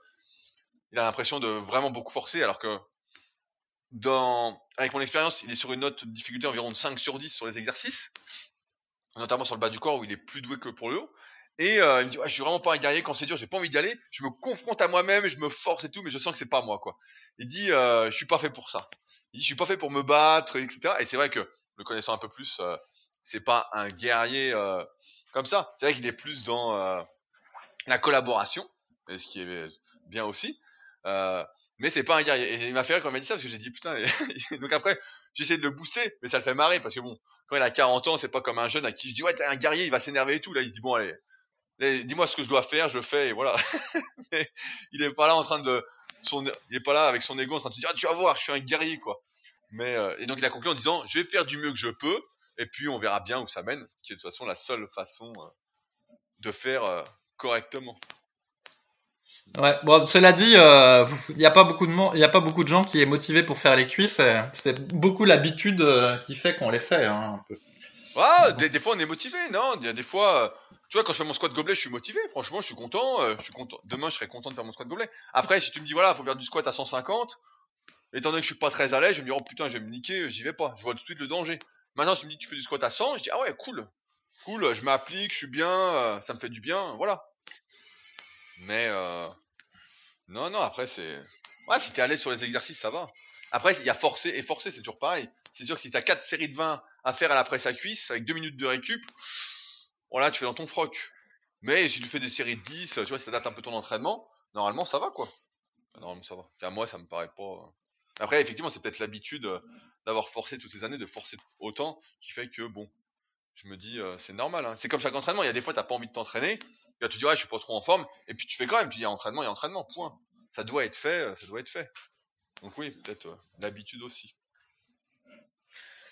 [SPEAKER 1] il a l'impression de vraiment beaucoup forcer alors que avec mon expérience, il est sur une note de difficulté environ de 5 sur 10 sur les exercices, notamment sur le bas du corps où il est plus doué que pour le haut. Et euh, il me dit ouais, je suis vraiment pas un guerrier quand c'est dur, j'ai pas envie d'y aller. Je me confronte à moi-même, je me force et tout, mais je sens que c'est pas moi quoi. Il dit euh, je suis pas fait pour ça. Il dit je suis pas fait pour me battre, etc. Et c'est vrai que le connaissant un peu plus, euh, c'est pas un guerrier euh, comme ça. C'est vrai qu'il est plus dans euh, la collaboration, ce qui est bien aussi. Euh, mais c'est pas un guerrier. Et il m'a fait rire quand il m'a dit ça parce que j'ai dit putain. Donc après, j'essaie de le booster, mais ça le fait marrer parce que bon, quand il a 40 ans, c'est pas comme un jeune à qui je dis ouais t'es un guerrier, il va s'énerver et tout. Là, il se dit bon allez, dis-moi ce que je dois faire, je fais et voilà. Mais il est pas là en train de son, il est pas là avec son ego en train de se dire ah, tu vas voir, je suis un guerrier quoi. Mais euh, et donc il a conclu en disant je vais faire du mieux que je peux et puis on verra bien où ça mène, qui est de toute façon la seule façon euh, de faire euh, correctement.
[SPEAKER 2] Ouais, bon, cela dit, euh, il n'y a pas beaucoup de il y a pas beaucoup de gens qui est motivé pour faire les cuisses. C'est beaucoup l'habitude euh, qui fait qu'on les fait, hein, un peu.
[SPEAKER 1] Ouais, des, fois on est motivé, non? Il y a des fois, euh, tu vois, quand je fais mon squat gobelet, je suis motivé. Franchement, je suis content. je suis content. Demain, je serai content de faire mon squat gobelet. Après, si tu me dis voilà, faut faire du squat à 150, étant donné que je suis pas très à l'aise, je me dis oh putain, je vais me niquer, j'y vais pas. Je vois tout de suite le danger. Maintenant, si tu me dis tu fais du squat à 100, je dis ah ouais, cool, cool, je m'applique, je suis bien, ça me fait du bien, voilà. Mais euh, non, non, après, c'est. Ouais, si t'es allé sur les exercices, ça va. Après, il y a forcé et forcé, c'est toujours pareil. C'est sûr que si t'as 4 séries de 20 à faire à la presse à cuisse, avec 2 minutes de récup, voilà, tu fais dans ton froc. Mais si tu fais des séries de 10, tu vois, si ça date un peu ton entraînement, normalement, ça va, quoi. Normalement, ça va. À moi, ça me paraît pas. Après, effectivement, c'est peut-être l'habitude euh, d'avoir forcé toutes ces années, de forcer autant, qui fait que, bon, je me dis, euh, c'est normal. Hein. C'est comme chaque entraînement. Il y a des fois, t'as pas envie de t'entraîner. Tu dis, ouais, je suis pas trop en forme. Et puis tu fais quand même. Tu dis, entraînement, il y a entraînement, point. Ça doit être fait, euh, ça doit être fait. Donc oui, peut-être euh, l'habitude aussi.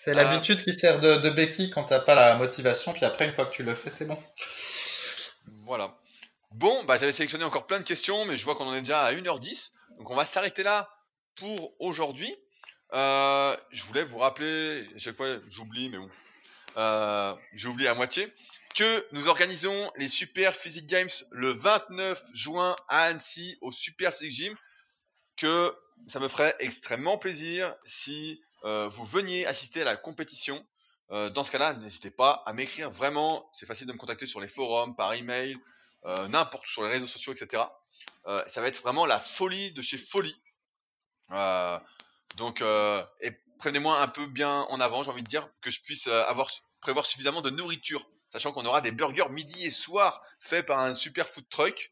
[SPEAKER 2] C'est euh, l'habitude qui sert de, de béquille quand t'as pas la motivation. Puis après, une fois que tu le fais, c'est bon.
[SPEAKER 1] Voilà. Bon, bah, j'avais sélectionné encore plein de questions, mais je vois qu'on en est déjà à 1h10. Donc on va s'arrêter là pour aujourd'hui. je voulais vous rappeler, à chaque fois j'oublie, mais bon, euh, j'oublie à moitié que nous organisons les Super Physique Games le 29 juin à Annecy au Super Physique Gym, que ça me ferait extrêmement plaisir si euh, vous veniez assister à la compétition. Euh, dans ce cas-là, n'hésitez pas à m'écrire. Vraiment, c'est facile de me contacter sur les forums, par email, euh, n'importe sur les réseaux sociaux, etc. Euh, ça va être vraiment la folie de chez Folie. Euh, donc, et prenez-moi un peu bien en avant, j'ai envie de dire, que je puisse avoir prévoir suffisamment de nourriture sachant qu'on aura des burgers midi et soir faits par un super food truck,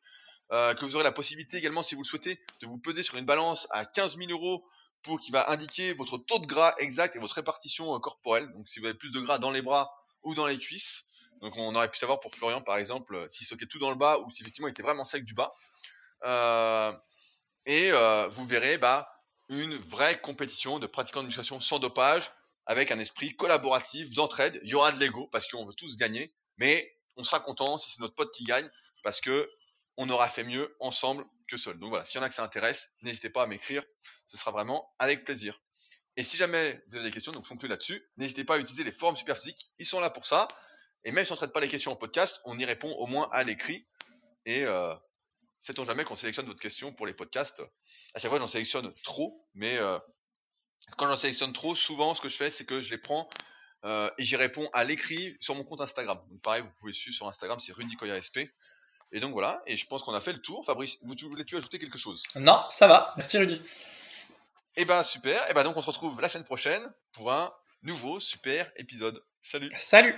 [SPEAKER 1] euh, que vous aurez la possibilité également, si vous le souhaitez, de vous peser sur une balance à 15 000 euros pour qui va indiquer votre taux de gras exact et votre répartition euh, corporelle. Donc si vous avez plus de gras dans les bras ou dans les cuisses. Donc on aurait pu savoir pour Florian par exemple euh, s'il stockait tout dans le bas ou si effectivement il était vraiment sec du bas. et vous verrez bah, une vraie compétition de pratiquants de musculation sans dopage avec un esprit collaboratif, d'entraide. Il y aura de l'ego parce qu'on veut tous gagner, mais on sera content si c'est notre pote qui gagne parce que on aura fait mieux ensemble que seul. Donc voilà, s'il y en a que ça intéresse, n'hésitez pas à m'écrire, ce sera vraiment avec plaisir. Et si jamais vous avez des questions, donc je conclue là-dessus, n'hésitez pas à utiliser les forums Superphysique, ils sont là pour ça. Et même si on ne traite pas les questions en podcast, on y répond au moins à l'écrit. Et euh, sait-on jamais qu'on sélectionne votre question pour les podcasts? À chaque fois, j'en sélectionne trop, mais euh, quand j'en sélectionne trop, souvent, ce que je fais, c'est que je les prends euh, et j'y réponds à l'écrit sur mon compte Instagram. Donc pareil, vous pouvez suivre sur Instagram, c'est Rudy SP. Et donc voilà, et je pense qu'on a fait le tour. Fabrice, voulais-tu ajouter quelque chose?
[SPEAKER 2] Non, ça va. Merci Rudy.
[SPEAKER 1] Eh ben super. Et eh ben donc on se retrouve la semaine prochaine pour un nouveau super épisode. Salut.
[SPEAKER 2] Salut.